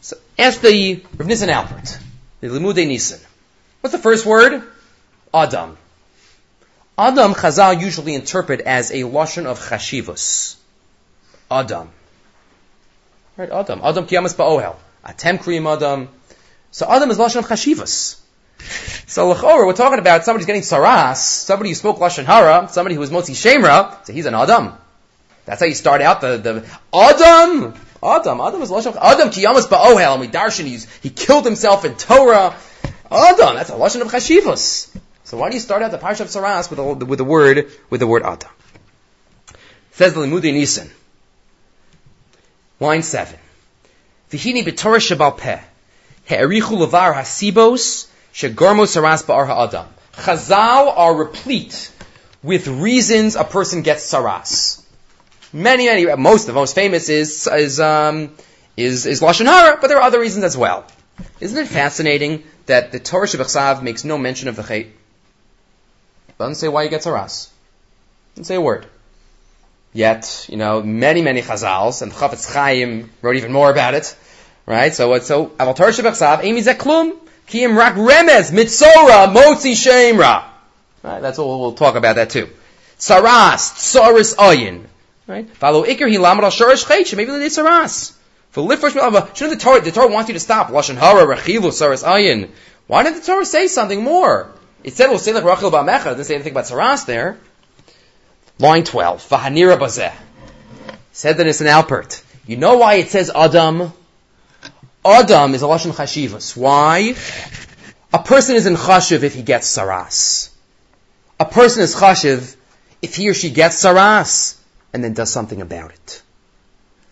So ask the Rav Nissen Alpert, the Limude Nissen. What's the first word? Adam. Adam Chazal usually interpret as a lashon of chashivus. Adam. Right, Adam. Adam kiyamas ba'ohel. Atem kriyim Adam. So Adam is lashon of chashivus. So lechora, we're talking about somebody's getting saras, somebody who spoke lashon hara, somebody who was motzi shemra. So he's an Adam. That's how you start out the the Adam. Adam. Adam is lashon. Adam kiyamas ba'ohel. And we darshan he killed himself in Torah. Adam. That's a lashon of chashivus. So why do you start out the Parsha of Saras with the, with the word with the word Ata? Says the Nisan. Line seven. Vihini b'Torah Shabal Peh. He'erichu levar hasibos shegormo saras ba'ar ha'adam. Chazal are replete with reasons a person gets saras. Many, many, most the most famous is is um, is is lashon hara, but there are other reasons as well. Isn't it fascinating that the Torah Shabbat makes no mention of the chait? Doesn't say why he gets saras. Doesn't say a word. Yet, you know, many, many chazals, and Chafetz Chaim wrote even more about it, right? So so, Aval Torah Shabbat Amy Zeklum, Kiyim Rak Remez, Mitzora, Motzi Shemra. Right, that's all, we'll talk about that too. Saras, Tsaris Ayin. Right? Follow Iker Hilamar Al Shorish Chait, maybe they saras. For Lifresh Shouldn't the Torah, the Torah wants you to stop. Lashon Hara, Rechilu, Saras Ayin. Why didn't the Torah say something more? It said, we'll say like Rachel Ba'mecha, it didn't say anything about saras there. Line 12. Vahanira bazeh. Said that it's an Alpert. You know why it says Adam? Adam is a Lashon Chashivas. Why? A person is in Chashiv if he gets Saras. A person is Chashiv if he or she gets Saras and then does something about it.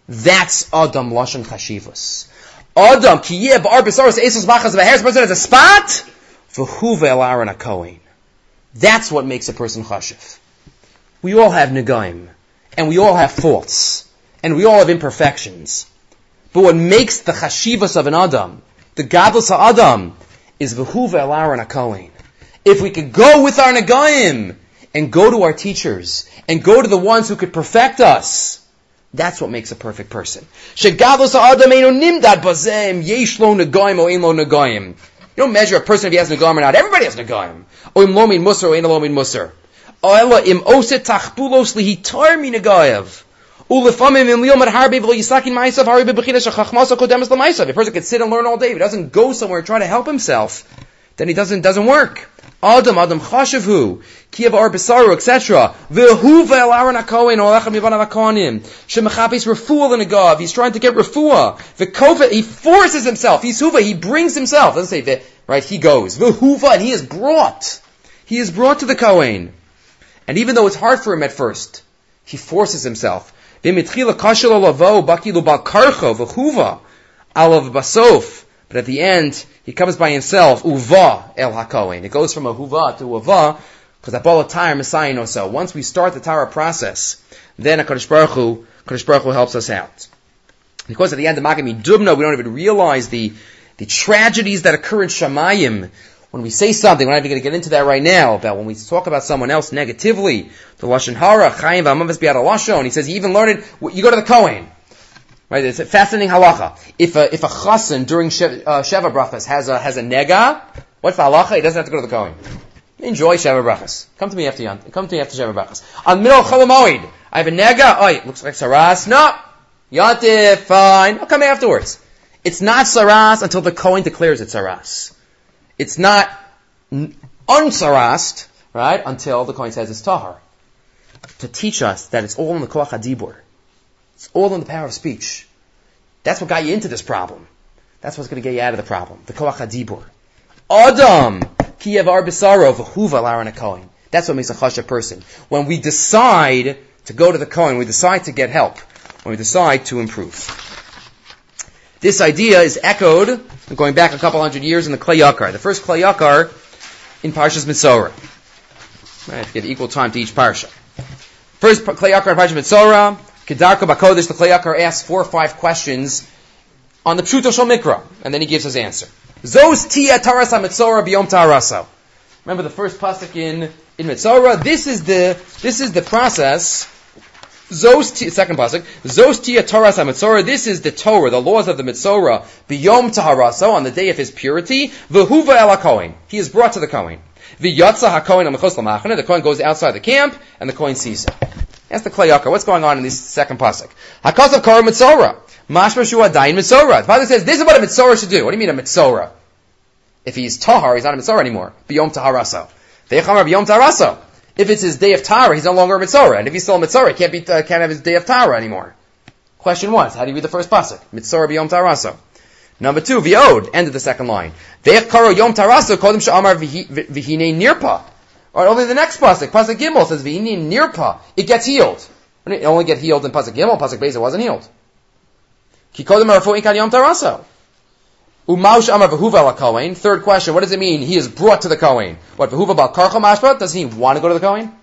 That's Adam Lashon Chashivas. Adam, kiyeh ba'ar b'saras esos machas v'heres, person has a spot, v'hu ve'el Kohen. That's what makes a person Chashiv. We all have negaim, and we all have faults, and we all have imperfections. But what makes the chashivas of an Adam, the gadlus of Adam, is v'huva el Kohen. If we could go with our negaim, and go to our teachers, and go to the ones who could perfect us, that's what makes a perfect person. Shegadlus Adam nimdad bazem yesh lo negaim o negaim. You don't measure a person if he has negaim or not. Everybody has negaim. O im lo min musar o ein lo min musar. Oila im oset tachpulos lihitar minagayev. Ulefamim im liyom harbe v'lo yisakin ma'asav harbe b'china shachachmasa kodemes l'ma'asav. A person can sit and learn all day. If he doesn't go somewhere and try to help himself, then he doesn't, doesn't work. Adam, Adam chashavhu, kiyav ar besaru, etc. V'hu ve'el aron hakohen, olechem yivan ha'kohanim. Shemachapis refuah l'nagav. He's trying to get refuah. V'kova, he forces himself. He's huva, he brings himself. Doesn't say, right, he goes. V'huva, and he is brought. He is brought to the Kohen. And even though it's hard for him at first, he forces himself. But at the end, he comes by himself, uva el hakohen. It goes from a huva to a va, because Abala Tire Messiah knows so. Once we start the Torah process, then a Baruch Hu, Baruch Hu helps us out. Because at the end of Magami Dubno, we don't even realize the, the tragedies that occur in Shamayim when we say something, we're not even going to get into that right now, about when we talk about someone else negatively, the Lashon Hara, Chaim V'amavis Bi'ad Lashon, he says you even learn it, you go to the Kohen. Right, it's a fascinating halacha. If a, if a chassan during Sheva, uh, Sheva Brachas has a, has a nega, what's the halacha? He doesn't have to go to the Kohen. Enjoy Sheva Brachas. Come to me after Yant, come to me after Sheva Brachas. On middle Cholamoid, I have a nega, oh, it looks like Saras, no, Yantif, fine, I'll come afterwards. It's not Saras until the Kohen declares it's Saras. It's not unsarast, right, until the Kohen says it's tahar. To teach us that it's all in the koach hadibur. It's all in the power of speech. That's what got you into this problem. That's what's going to get you out of the problem. The koach hadibur. Adam kiyev ar besaro v'huva laran Kohen. That's what makes a chasha person. When we decide to go to the Kohen, we decide to get help, when we decide to improve. This idea is echoed going back a couple hundred years in the Klei Yakar. The first Klei Yakar in Parshas Metzora. have to give equal time to each parsha. First Klei Yakar in Parshas Metzora, Kedarka Bakodesh, the Klei Yakar asks four or five questions on the Pshuto Shal Mikra, and then he gives his answer. Zos tia tarasa mitzorah biyom tarasa. Remember the first pasuk in in Mitzorah. This is the this is the process Zos second pasuk. Zos tia Torah Mitzorah. This is the Torah, the laws of the Mitzorah. Biyom taharaso on the day of his purity. V'huva el Kohen. He is brought to the Kohen. V'yatza haKohen amechos lamachane. The Kohen goes outside the camp, and the Kohen sees him. Ask the Klei Yakar, what's going on in this second pasuk? Hakas of Korah Mitzorah. Mashma Shua Dain Mitzorah. The father says this is what a Mitzorah should do. What do you mean a Mitzorah? If he's tahar, he's not a Mitzorah anymore. Biyom taharaso. Ve'echamar biyom taharaso. If it's his day of Tara, he's no longer a Mitzorah. And if he's still a Mitzorah, he can't, be, uh, can't have his day of Tara anymore. Question one, how do you read the first pasuk? Mitzorah Biyom taraso. Number two, v'od, end of the second line. Ve'ech karo yom taraso kodem sha'amar v'hine nirpa. Or only the next pasuk, pasuk gimel says v'hine nirpa. It gets healed. It only get healed in pasuk gimel, pasuk beis it wasn't healed. Ki kodem arafu ikan yom taraso. Umaush Amar Vahuva Kohen. Third question, what does it mean? He is brought to the Kohen. What, Vahuva Bal Karcha Mashba? Does he want to go to the Kohen?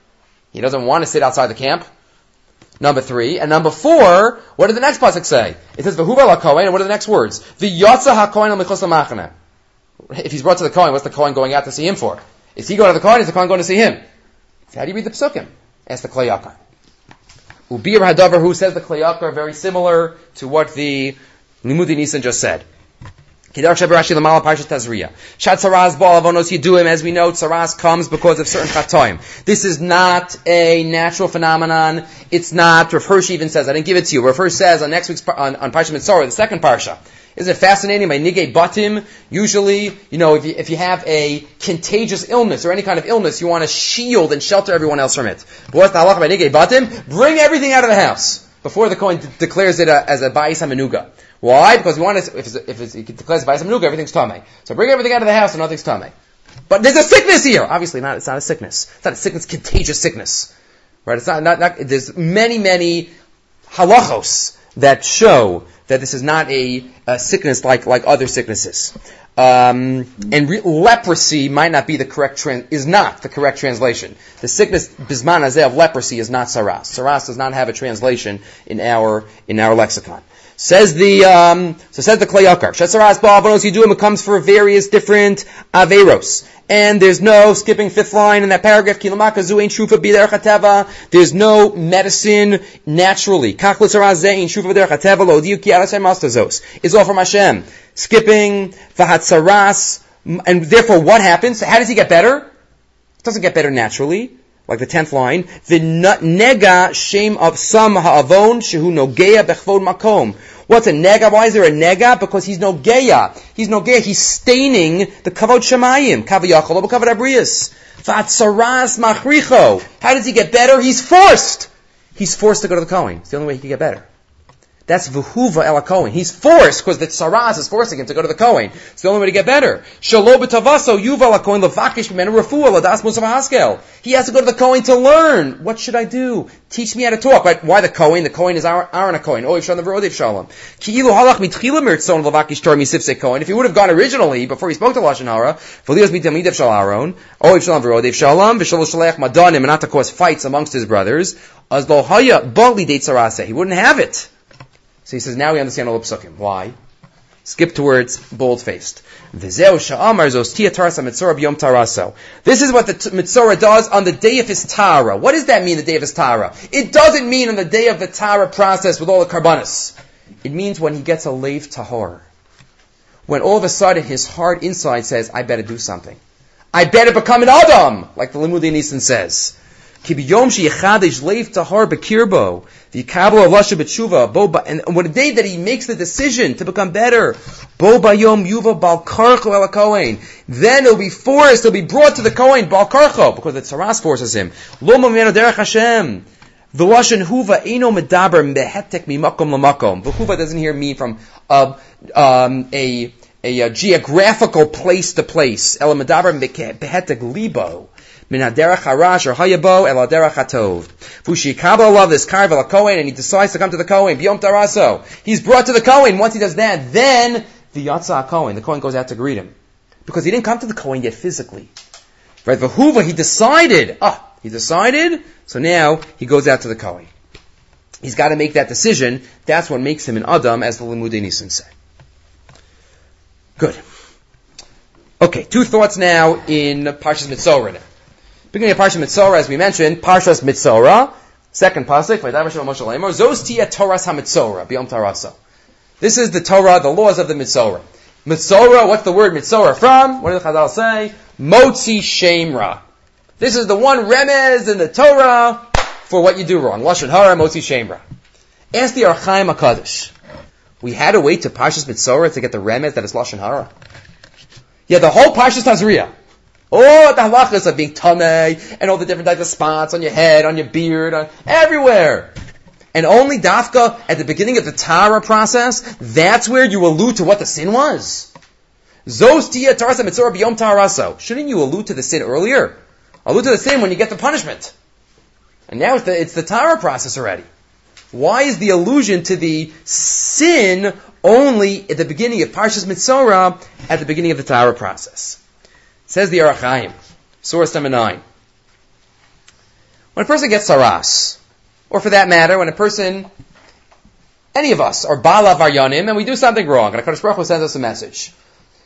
He doesn't want to sit outside the camp. Number three. And number four, what does the next pasuk say? It says Vahuva La Kohen, and what are the next words? The Yotza HaKohen Al Machana. If he's brought to the Kohen, what's the Kohen going out to see him for? Is he going to the Kohen? Is the Kohen going to see him? How do you read the psukim? Ask the Klei Yakar. Ubir Hadavar, who says the Klei Yakar, very similar to what the Limudei Nisan just said. As we know, Saraz comes because of certain chatoim. This is not a natural phenomenon. It's not, Rav Hirsch even says, I didn't give it to you. Rav Hirsch says on next week's, on, on Parshat Metzora, the second Parsha, isn't it fascinating? By nigay batim, usually, you know, if you, if you have a contagious illness or any kind of illness, you want to shield and shelter everyone else from it. But what's the halacha by nigay batim? Bring everything out of the house before the coin d- declares it a, as a ba'is hamenuga. Why? Because we want to, if, it's, if it's, it declares ba'is hamenuga, everything's tamei. So bring everything out of the house and nothing's tamei. But there's a sickness here. Obviously not, it's not a sickness. It's not a sickness, contagious sickness. Right? It's not, not, not there's many, many halachos that show that this is not a, a sickness like, like other sicknesses. Um, and re- leprosy might not be the correct trans- is not the correct translation. The sickness bisman of leprosy is not saras. Saras does not have a translation in our in our lexicon. Says the um, so says the Klei Yakar. Shesaras ba'avonos yiduim. It comes for various different averos. And there's no skipping fifth line in that paragraph. Kilamakazu ain't shufa b'derech hateva. There's no medicine naturally. Kachlis ain't shufa b'derech hateva. Lo diu ki arasem mastazos. It's all from Hashem. Skipping vahatsaras. And therefore, what happens? How does he get better? It doesn't get better naturally like the tenth line, the nega shame of some ha'avon shehu nogeya bechvod makom. What's a nega? Why is there a nega? Because he's nogeya. He's nogeya. He's staining the kavod shemayim. Kavayachol kavod abrius. Vatsaras machricho. How does he get better? He's forced. He's forced to go to the Kohen. It's the only way he can get better. That's v'huva el Kohen. He's forced because the tsaraz is forcing him to go to the Kohen. It's the only way to get better. Shalo b'tavaso yuval Kohen levakish b'menu refuah ladas musav. He has to go to the Kohen to learn. What should I do? Teach me how to talk. Right? Why the Kohen? The Kohen is Aaron a Kohen. Oiv shalom the v'rodev shalom. Ki'ilu halach mitchila mirtzon levakish tor misifse Kohen. If he would have gone originally before he spoke to lashon hara, v'lios mitamidev shal Aaron. Oiv shalom v'rodev shalom v'shalo shalech madanim and not to cause fights amongst his brothers. As lo haya bali He wouldn't have it. So he says, now we understand all the psukim. Why? Skip towards bold-faced. This is what the mitzorah does on the day of his tara. What does that mean, the day of his tara? It doesn't mean on the day of the tara process with all the karbanis. It means when he gets a lave tahor. When all of a sudden his heart inside says, I better do something. I better become an Adam, like the Limudin says. Kibiyom sheyichadish leiv tahar bekirbo. The kabel of lasha b'tshuva. And what a day that he makes the decision to become better. Bo bayom yuva bal karcho el kohen. Then he'll be forced, he'll be brought to the kohen bal karcho because the tsaras forces him. Lo mamenu derech Hashem. The lashon huva eno medaber mehetek mimakom lamakom. The huva doesn't here mean from uh, um, a a, geographical place to place. El medaber behetek libo min haderach harash or hayabo el haderach hatov. Fushikabel Allah this karvel a Kohen and he decides to come to the Kohen biyom taraso. He's brought to the Kohen. Once he does that, then the yatsa Kohen, the Kohen goes out to greet him because he didn't come to the Kohen yet physically. Right, Vahuva, he decided. Ah, he decided. So now he goes out to the Kohen. He's got to make that decision. That's what makes him an Adam, as the Limudei Nisan say. Good. Okay, two thoughts now in Parshas Metzora. Beginning of Parsha Metzora, as we mentioned, Parshas Metzora, second pasuk, Zos tia Torahs Tarasa. This is the Torah, the laws of the Mitzorah. Mitzorah, what's the word Mitzorah from? What did the Chazal say? Motzi Shemra. This is the one remez in the Torah for what you do wrong. Lashon Hara, Motzi Shemra. Ask the Ohr HaChaim HaKadosh. We had to wait to Parshas Metzora to get the remez that is Lashon Hara. Yeah, the whole Parshas Tazria all the halachas of being tamei and all the different types of spots on your head, on your beard, on everywhere. And only dafka at the beginning of the Tara process, that's where you allude to what the sin was. Mitzvah biyom taraso. Shouldn't you allude to the sin earlier? Allude to the sin when you get the punishment. And now it's the, it's the Tara process already. Why is the allusion to the sin only at the beginning of Parshas Metzora, at the beginning of the Tara process? Says the Ohr HaChaim, source number nine. When a person gets saras, or for that matter, when a person, any of us, are bala varyanim, and we do something wrong, and HaKadosh Baruch Hu sends us a message.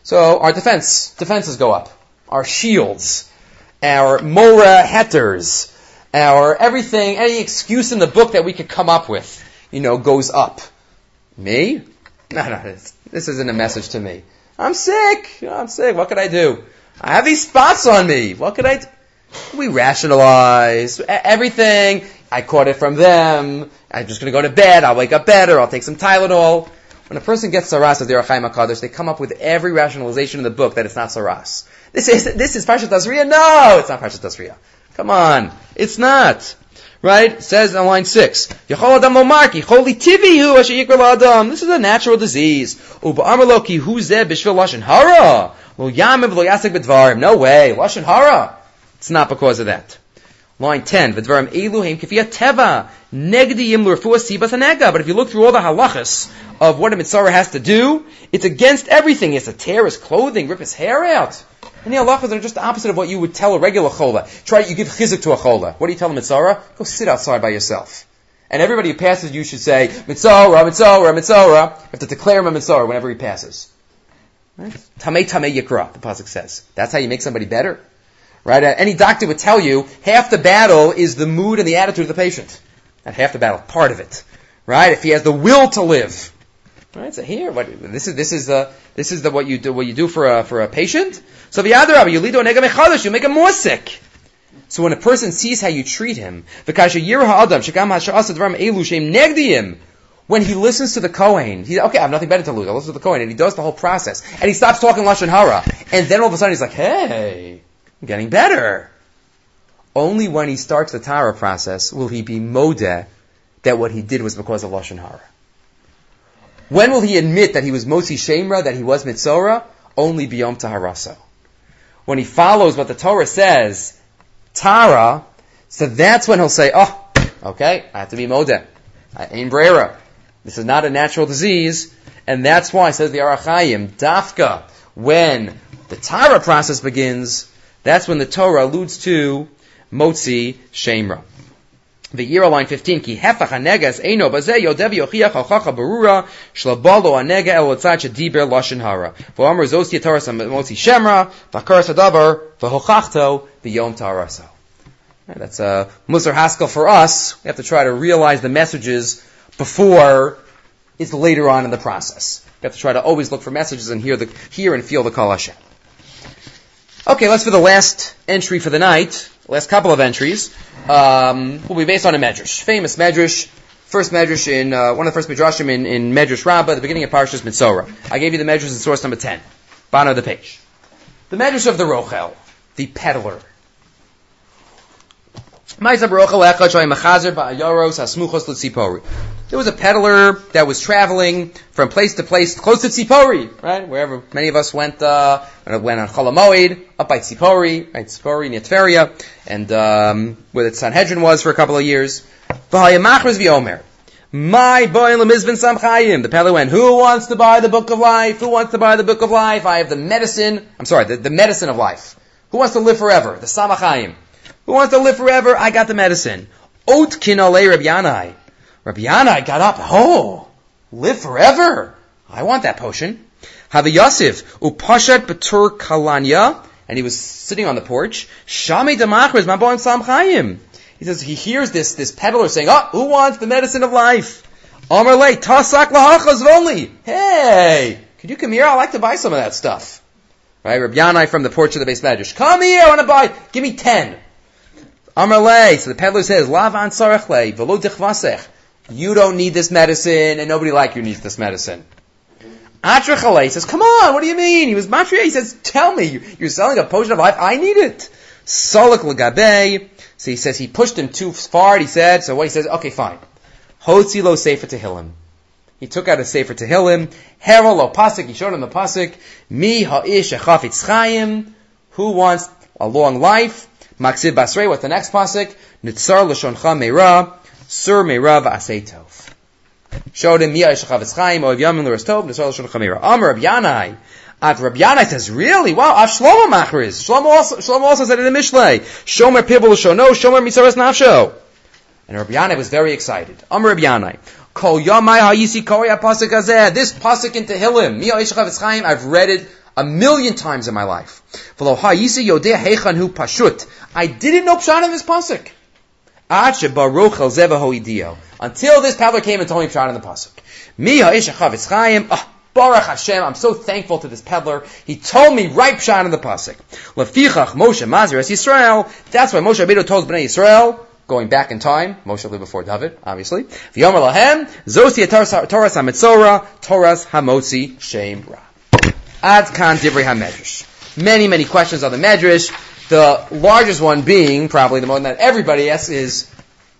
So our defense, defenses go up. Our shields, our mora hetters, our everything, any excuse in the book that we could come up with, you know, goes up. Me? No, no, this, this isn't a message to me. I'm sick. I'm sick. What could I do? I have these spots on me. What could I do? We rationalize everything. I caught it from them. I'm just going to go to bed. I'll wake up better. I'll take some Tylenol. When a person gets saras as their Chaim HaKadosh, they come up with every rationalization in the book that it's not saras. This is, this is Parshat Tazria? No, it's not Parshat Tazria. Come on. It's not. Right? It says on line six, This is a natural disease. No way. Lashon hara. It's not because of that. Line 10, V'dvarim eluhim kifiyat teva, negdiyim l'rfuah sibas hanega. But if you look through all the halachas of what a mitzvah has to do, it's against everything. It's to tear his clothing, rip his hair out. And the halachas are just the opposite of what you would tell a regular chola. Try, you give chizik to a chola. What do you tell a mitzvah? Go sit outside by yourself. And everybody who passes you should say, mitzvah, mitzvah, mitzvah. You have to declare him a mitzvah whenever he passes. Right? Tamei tamei yikra, the pasuk says. That's how you make somebody better. Right? Uh, any doctor would tell you half the battle is the mood and the attitude of the patient. Not half the battle, part of it. Right? If he has the will to live. Right? So here, what, this is this is the this is the what you do what you do for a for a patient. So the other you lead mechadash, you make him more sick. So when a person sees how you treat him, when he listens to the Kohen, he's okay, I have nothing better to lose. I listen to the Kohen, and he does the whole process, and he stops talking lashon hara, and then all of a sudden he's like, "Hey, I'm getting better." Only when he starts the Tara process will he be modeh that what he did was because of lashon hara. When will he admit that he was Motzi Shemra, that he was Mitzora? Only Biyom Taharaso. When he follows what the Torah says, Tara, so that's when he'll say, oh, okay, I have to be Modeh. I ain't brera. This is not a natural disease, and that's why, says the Ohr HaChaim, Dafka, when the Tara process begins, that's when the Torah alludes to Motzi Shemra. The year line 15, ki hefach hanegas eino bazeh yodev yochiach halchacha barura shlabalo anega el otzad shediber lashon hara. V'amr zos yitaras motzi shemra v'akaras hadavar v'hochachto v'yom taraso. That's a Musar Haskell for us. We have to try to realize the messages before is later on in the process. You have to try to always look for messages and hear the hear and feel the Kol Hashem. Okay, let's for the last entry for the night last couple of entries, um, will be based on a medrash, famous medrash, first medrash in uh, one of the first midrashim in, in Medrash Rabbah, the beginning of Parshas Metzora. I gave you the medrash in source number ten, bottom of the page. The medrash of the Rochel, the peddler. There was a peddler that was traveling from place to place close to Tzipori, right? Wherever many of us went, uh, went on Cholamoid, up by Tzipori, right? Tzipori near Tveria, and um, where the Sanhedrin was for a couple of years. My boy in The peddler went, who wants to buy the book of life? Who wants to buy the book of life? I have the medicine, I'm sorry, the, the medicine of life. Who wants to live forever? The Samachayim. Who wants to live forever? I got the medicine. Otkin ole Rabbi Yanai. Rabbi Yanai got up. Oh, live forever. I want that potion. Have a Yosef. Upashat Batur Kalanya. And he was sitting on the porch. Shami Damachris Maboim Sam Chayim. He says he hears this, this peddler saying, oh, who wants the medicine of life? Amar Le, Tasak Lahachas Voli. Hey, could you come here? I'd like to buy some of that stuff. Right, Rabbi Yanai from the porch of the base medrash. Come here, I want to buy, give me ten. Amarle, so the peddler says, Lavan sarachle, velo dichvasech. You don't need this medicine, and nobody like you needs this medicine. Atrachale says, come on, what do you mean? He was matria. He says, tell me, you're selling a potion of life, I need it. Salak legabe. So he says he pushed him too far, he said, so what he says, okay, fine. Hotzi lo sefer tehillim. He took out a sefer tehillim. Herol lo pasik, he showed him the pasik. Mi ha'ish echafitz chayim. Who wants a long life? Maksiv Basrei, what's the next pasuk? Nitzar l'shoncha meira, Sur Meirav Asetov. Showed him Mia Ishachavetz Chaim, Oiv Yamin Luras Tov, Nesol Shon Chamira. Amr Rabbi Yanai. At Rabbi Yanai says, really? Wow, Av Shlomo Machriz. Shlomo also, Shlomo also said it in Mishlei. Shomer Pibul Shono, Shomer Misaras Nafsho. And Rabbi Yanai was very excited. Amr Rabbi Yanai. Kol Yamai Hayisi Koya Pasuk Azeh. This Pasuk in Tehillim, Mia Ishachavetz Chaim, I've read it a million times in my life. I didn't know Pshat in this pasuk. Until this peddler came and told me Pshat in the pasuk. Ah, Baruch Hashem, I'm so thankful to this peddler. He told me right Pshat in the pasuk. Lefichach Moshe Mazir Yisrael. That's why Moshe Rabbeinu told Bnei Yisrael, going back in time, Moshe lived before David, obviously. V'yomer lahem, zosi Torah Hamitzora, Torah Hamotzi Shem Ra. Ad kan divrei hamedrash. Many, many questions on the medrash. The largest one being, probably the one that everybody asks, is,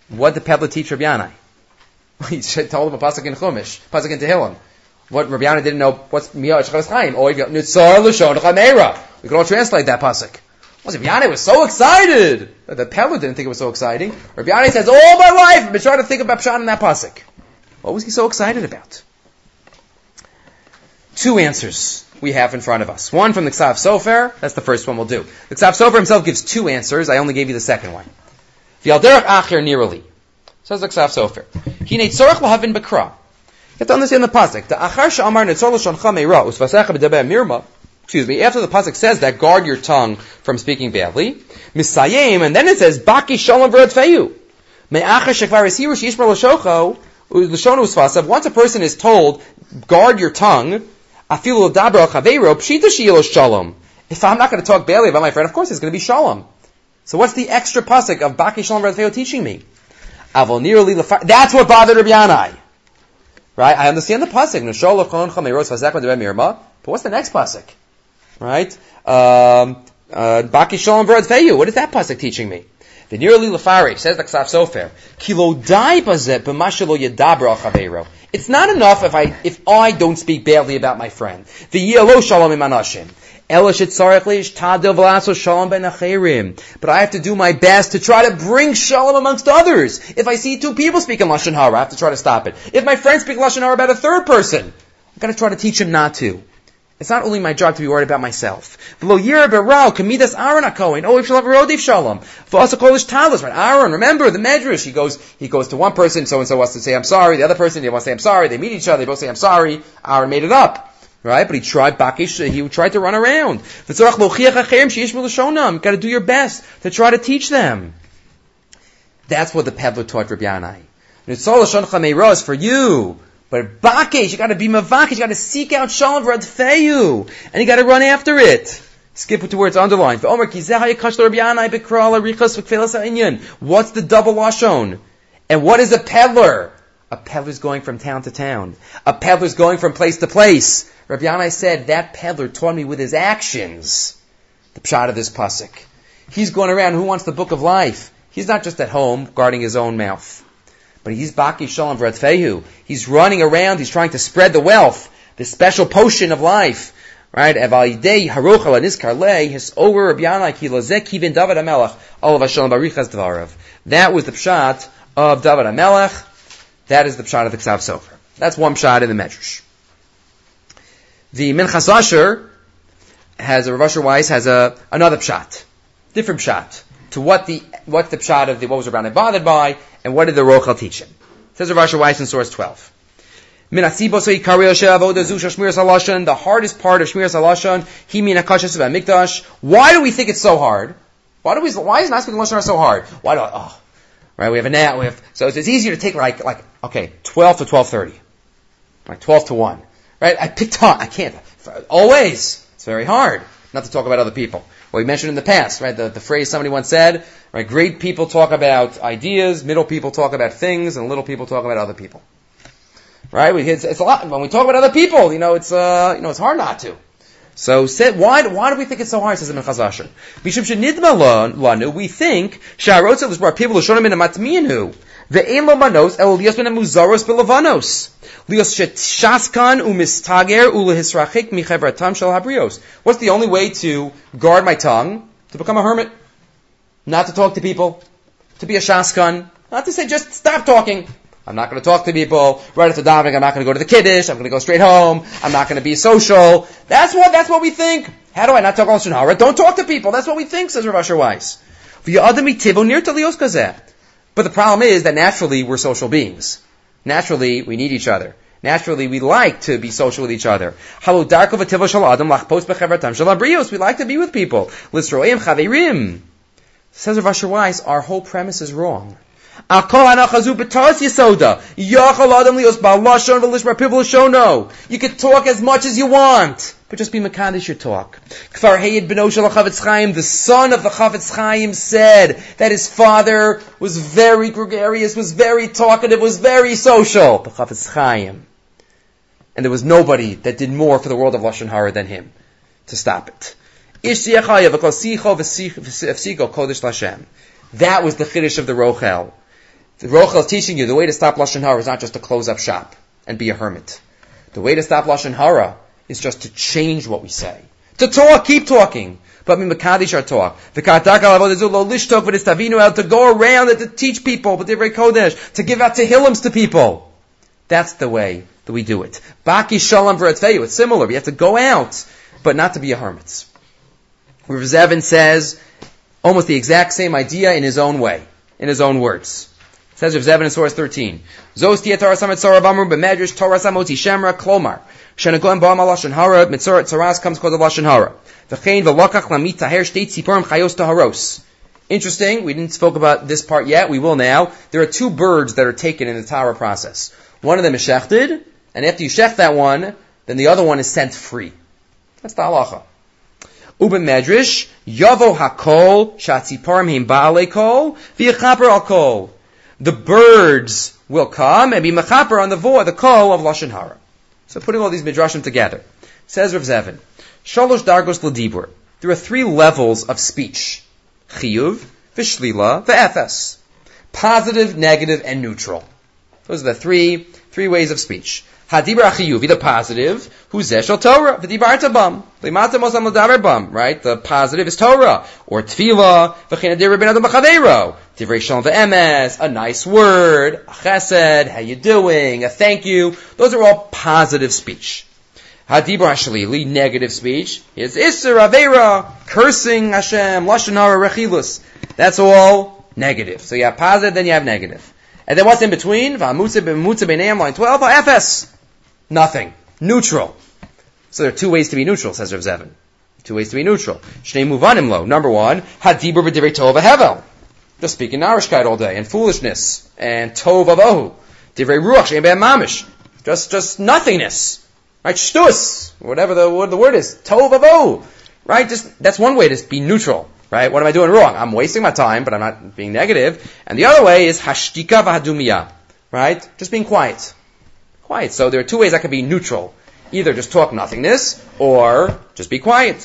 what did Pebble teach Rabbi Yanai? He told him a pasuk in Chumash, pasuk in Tehillim. What Rabbi Yanai didn't know, what's Miyah Shechas Chaim? Or Nitzar L'shon Chameira. We can all translate that pasuk. Well, Rabbi Yanai was so excited. The Pebble didn't think it was so exciting. Rabbi Yanai says, all my life I've been trying to think about Pshat in that pasuk. What was he so excited about? Two answers we have in front of us. One from the Ksav Sofer, that's the first one we'll do. The Ksav Sofer himself gives two answers, I only gave you the second one. V'yalderach acher nirali. Says the Ksav Sofer. Hine tzorach lahavin bekra. You have to understand the pasuk. The achar she'amar netzor l'shoncha meira usvasecha b'debeh mirma. Excuse me. After the pasuk says that, guard your tongue from speaking badly. Misayim, and then it says baki shalom v'rodfeyu. Me'achar shekvar esiru she'ishmer l'shocho. Once a person is told, guard your tongue, Afilu dabra chaveiro pshita shiyelo shalom. If I'm not going to talk badly about my friend, of course it's going to be shalom. So what's the extra pasuk of Baki Shalom Radfeo teaching me? That's what bothered Rabbi Yanai. Right? I understand the pasuk. But what's the next pasuk? Right? Um, uh, Baki Shalom Radfeu. What is that pasuk teaching me? The nearly lefari says the Ksav Sofer. Kilo dai bazet b'mashalo yedabra chaveiro. It's not enough if I if I don't speak badly about my friend. The yelo shalom imanashim. But I have to do my best to try to bring shalom amongst others. If I see two people speaking lashon hara, I have to try to stop it. If my friend speaks lashon hara about a third person, I've got to try to teach him not to. It's not only my job to be worried about myself. V'lo yir beral kamidas Aaron akoin. Oh, if shall have rodif shalom. V'asa kolish talis. Right? Aaron, remember the medrash. He goes, he goes to one person. So and so wants to say I'm sorry. The other person, they want to say I'm sorry. They meet each other. They both say I'm sorry. Aaron made it up. Right? But he tried bakish. He tried to run around. You've got to do your best to try to teach them. That's what the peddler taught Rabbi Yanai. It's for you. But Bakesh, you gotta be Mavakesh, you gotta seek out Shalom Radfeyu, and you gotta run after it. Skip to where it's underlined. What's the double lashon? And what is a peddler? A peddler's going from town to town. A peddler's going from place to place. Rabbi said, that peddler taught me with his actions the pshat of this pasuk. He's going around, who wants the book of life? He's not just at home guarding his own mouth. But he's Baki Shalom Vratfehu. He's running around, he's trying to spread the wealth, the special potion of life. Right? That was the pshat of David HaMelech. That is the pshat of the Ksav Sofer. That's one pshat in the Medrash. The Minchas Asher has, a Rav Asher Weiss has a, another pshat. Different pshat. To what the, what the pshat of the, what was Rabbi bothered by, and what did the Rochel teach him? It says Rav Asher Weiss in source 12. The hardest part of Shmiras mikdash. Why do we think it's so hard? Why do we? Why is not speaking lashon so hard? Why do? I, Oh, right. We have a net. We have so it's, it's easier to take like like okay, twelve to twelve thirty, like twelve to one. Right. I picked on. I can't always. It's very hard not to talk about other people. We mentioned in the past, right? The, the phrase somebody once said, right? Great people talk about ideas, middle people talk about things, and little people talk about other people. Right? We, it's, it's a lot, when we talk about other people, you know, it's, uh, you know, it's hard not to. So, say, why, why do we think it's so hard? Says the Minchas Asher. We think, Ve'em lo manos, el lios ben muzaros belavanos. Lios shaskan umistager ulehisrachik michevratam shel habrios. What's the only way to guard my tongue? To become a hermit. Not to talk to people. To be a shaskan. Not to say just stop talking. I'm not going to talk to people right after davening. I'm not going to go to the kiddush. I'm going to go straight home. I'm not going to be social. That's what that's what we think. How do I not talk lashon hara? Don't talk to people. That's what we think, says Rav Asher Weiss. But the problem is that naturally we're social beings. Naturally we need each other. Naturally, we like to be social with each other. We like to be with people. Says Rav Asher Weiss, our whole premise is wrong. You could talk as much as you want, but just be Makadish your talk. Kfar Hayid ben Chaim, the son of the Chafetz Chaim, said that his father was very gregarious, was very talkative, was very social. The Chafetz Chaim. And there was nobody that did more for the world of Lashon Hara than him to stop it. That was the Chiddush of the Rochel. The Rochel is teaching you the way to stop Lashon Hara is not just to close up shop and be a hermit. The way to stop Lashon Hara is just to change what we say. To talk, keep talking. But Makadish our talk. To go around and to teach people, but very Kodesh, to give out Tehillims to people. That's the way that we do it. Baki Shalom V'Ratveyu. It's similar. We have to go out, but not to be a hermit. Rav Zevin says almost the exact same idea in his own way, in his own words. Says Rav Zevin in source 13. Zos tia Torah samet Torah bamru b'medrash Torah samoti shemra klomar. Shenagoim ba'am lashon hara mitzor tzaras comes called the lashon hara. V'chein v'lokach lamit taher shtei tziporim chayos taharos. Interesting. We didn't spoke about this part yet. We will now. There are two birds that are taken in the Torah process. One of them is shechted, and after you shech that one, then the other one is sent free. That's the halacha. Uben Medrash, Yavo Hakol, Shatziparim Him Baale Kol, V'yachaper Al Kol. The birds will come and be mechaper on the vo, the kol of Lashon Hara. So putting all these midrashim together. Says Rav Zevin, Shalosh Dargos Ladibur. There are three levels of speech. Chiyuv, Vishlila, V'efes. Positive, negative, and neutral. Those are the three, three ways of speech. Hadibra achiyuvi, the positive, who's zeshel Torah, v'dibarta bam, limata mosam l'daber bam, right? The positive is Torah, or tefillah, v'china dir ben adam b'chaveiro, divrei shalom v'emes, a nice word, a chesed, how you doing, a thank you, those are all positive speech. Hadibra shalili, negative speech, is isser avera, cursing Hashem, lashon hara rechilus. That's all negative. So you have positive, then you have negative. And then what's in between? Line 12, FS. Nothing. Neutral. So there are two ways to be neutral, says Rav Zevin. Two ways to be neutral. Shnei muvanim lo. Number one, hadibur b'divrei tov hevel. Just speaking narishkeit all day, and foolishness, and tov avohu. Divrei ruach, mamish. Just, just nothingness. Right? Shtus. Whatever the, what the word is. Tov avohu. Right? Just, that's one way to be neutral. Right? What am I doing wrong? I'm wasting my time, but I'm not being negative. And the other way is hashtika v'hadumiyah. Right? Just being quiet quiet. So there are two ways I can be neutral. Either just talk nothingness, or just be quiet.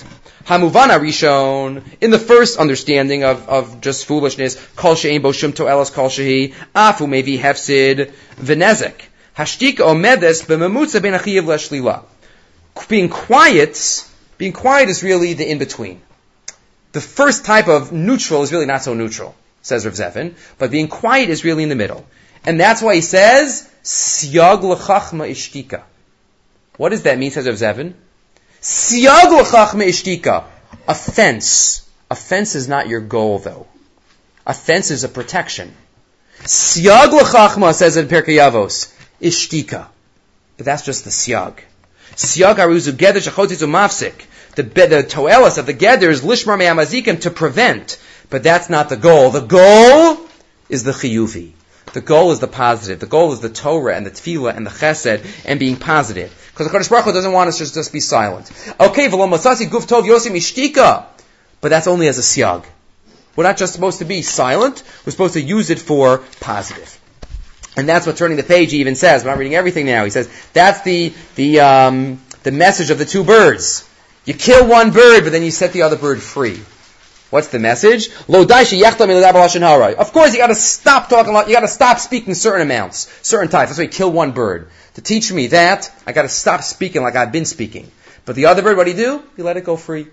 Hamuvana rishon, in the first understanding of, of just foolishness, kol she'en bo shum to'elas kol shehi, afu mevi hefsid v'nezek. Hashtika omedes b'memutza ben achiyav leshlila. Being quiet, being quiet is really the in-between. The first type of neutral is really not so neutral, says Rav Zevin, but being quiet is really in the middle. And that's why he says, Siyag l'chachma ishtika. What does that mean, says Rav Zevin? Siyag l'chachma ishtika. A fence is not your goal, though. A fence is a protection. Siyag l'chachma, says in Pirkei Avos, ishtika. But that's just the siyag. Siyag aruzu geder shachotitzu mafsik. The, the toelis of the geder is lishmar me'amazikim to prevent. But that's not the goal. The goal is the chiyuvi. The goal is the positive. The goal is the Torah and the Tefillah and the Chesed and being positive. Because the Kodesh Baruch Hu doesn't want us to just be silent. Okay, v'lo masasi guf tov yosim ishtika. But that's only as a siag. We're not just supposed to be silent. We're supposed to use it for positive. And that's what turning the page even says. I'm not reading everything now. He says that's the the um, the message of the two birds. You kill one bird, but then you set the other bird free. What's the message? Of course, you got to stop talking. You got to stop speaking certain amounts, certain types. That's why you kill one bird. To teach me that, I got to stop speaking like I've been speaking. But the other bird, what do you do? You let it go free.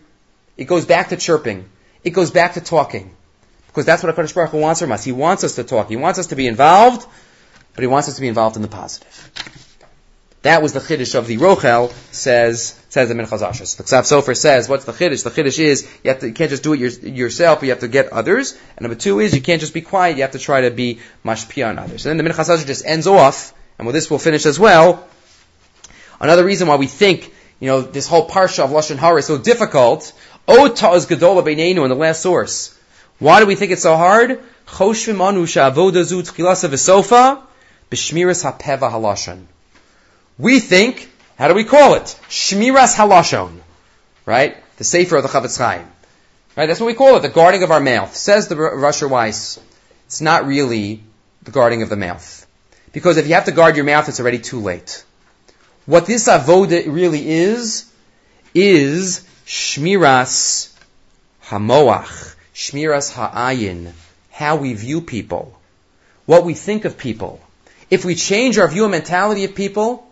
It goes back to chirping. It goes back to talking. Because that's what HaKadosh Baruch Hu wants from us. He wants us to talk. He wants us to be involved, but he wants us to be involved in the positive. That was the chiddush of the Rochel, says, says the Minchas Asher. The Ksav Sofer says, what's the chiddush? The chiddush is, you, have to, you can't just do it your, yourself, but you have to get others. And number two is, you can't just be quiet, you have to try to be mashpia on others. And then the Minchas Asher just ends off, and with this we'll finish as well. Another reason why we think, you know, this whole parsha of Lashon Hara is so difficult, Ota is Gedola Beineinu in the last source. Why do we think it's so hard? Choshvim anu sha'avoda zu tchilasa v'sofa, b'shmiras ha'peva halashon. We think, how do we call it? Shmiras halashon. Right? The Sefer of the Chafetz Chaim. Right? That's what we call it, the guarding of our mouth. Says the Rasher Weiss, it's not really the guarding of the mouth. Because if you have to guard your mouth, it's already too late. What this avoda really is, is shmiras hamoach, shmiras ha'ayin, how we view people, what we think of people. If we change our view and mentality of people,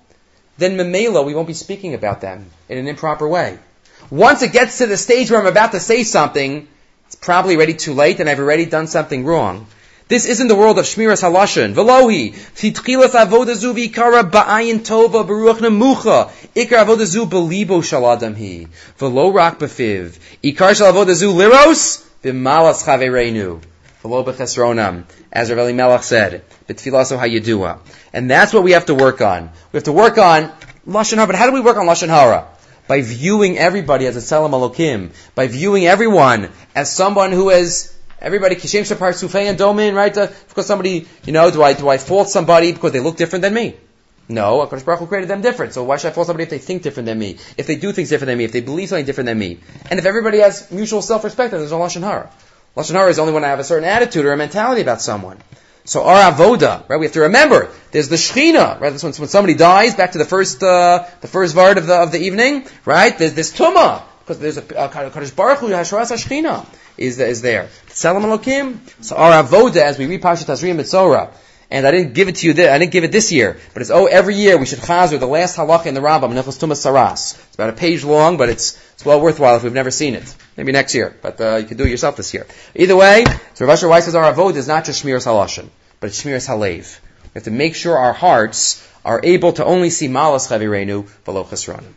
then memela, we won't be speaking about them in an improper way. Once it gets to the stage where I'm about to say something, it's probably already too late and I've already done something wrong. This isn't the world of Shmiras Halashon. Velohi, Titchilas Avodazu Vikara Ba'ayin Tova Baruch Nemucha. Ikar Avodazu Belibo Shaladam Hi. Velo Rak Befiv. Ikar Shal Avodazu Liros. Bimalas Chavereinu. Velo Bechesronam. As Rav Melech said. Betfilaso Hayedua. And that's what we have to work on. We have to work on Lashon Hara. But how do we work on Lashon Hara? By viewing everybody as a Tzelem Elokim. By viewing everyone as someone who is Everybody kishem shapar sufei and domin, right? Uh, because somebody, you know, do I do I fault somebody because they look different than me? No, Hakadosh Baruch Hu created them different. So why should I fault somebody if they think different than me? If they do things different than me? If they believe something different than me? And if everybody has mutual self-respect, then there's no lashon hara. Lashon hara is only when I have a certain attitude or a mentality about someone. So our avoda, right? We have to remember there's the shechina, right? This when, when somebody dies. Back to the first uh, the first vart of the of the evening, right? There's this tuma because there's a, Kadosh Baruch Hu Hashras Hashchina is is there. Tzelem Elokim. So our avoda as we read Parshat Tazria Metzora. And I didn't give it to you. This, I didn't give it this year, but it's oh every year we should chazer the last halacha in the Rambam Nechos Tumas Saras. It's about a page long, but it's it's well worthwhile if we've never seen it. Maybe next year, but uh, you can do it yourself this year. Either way, so Rav Asher Weiss says our avoda is not just shmiras halashon, but it's shmiras halev. We have to make sure our hearts are able to only see malas chavirenu below chesronim.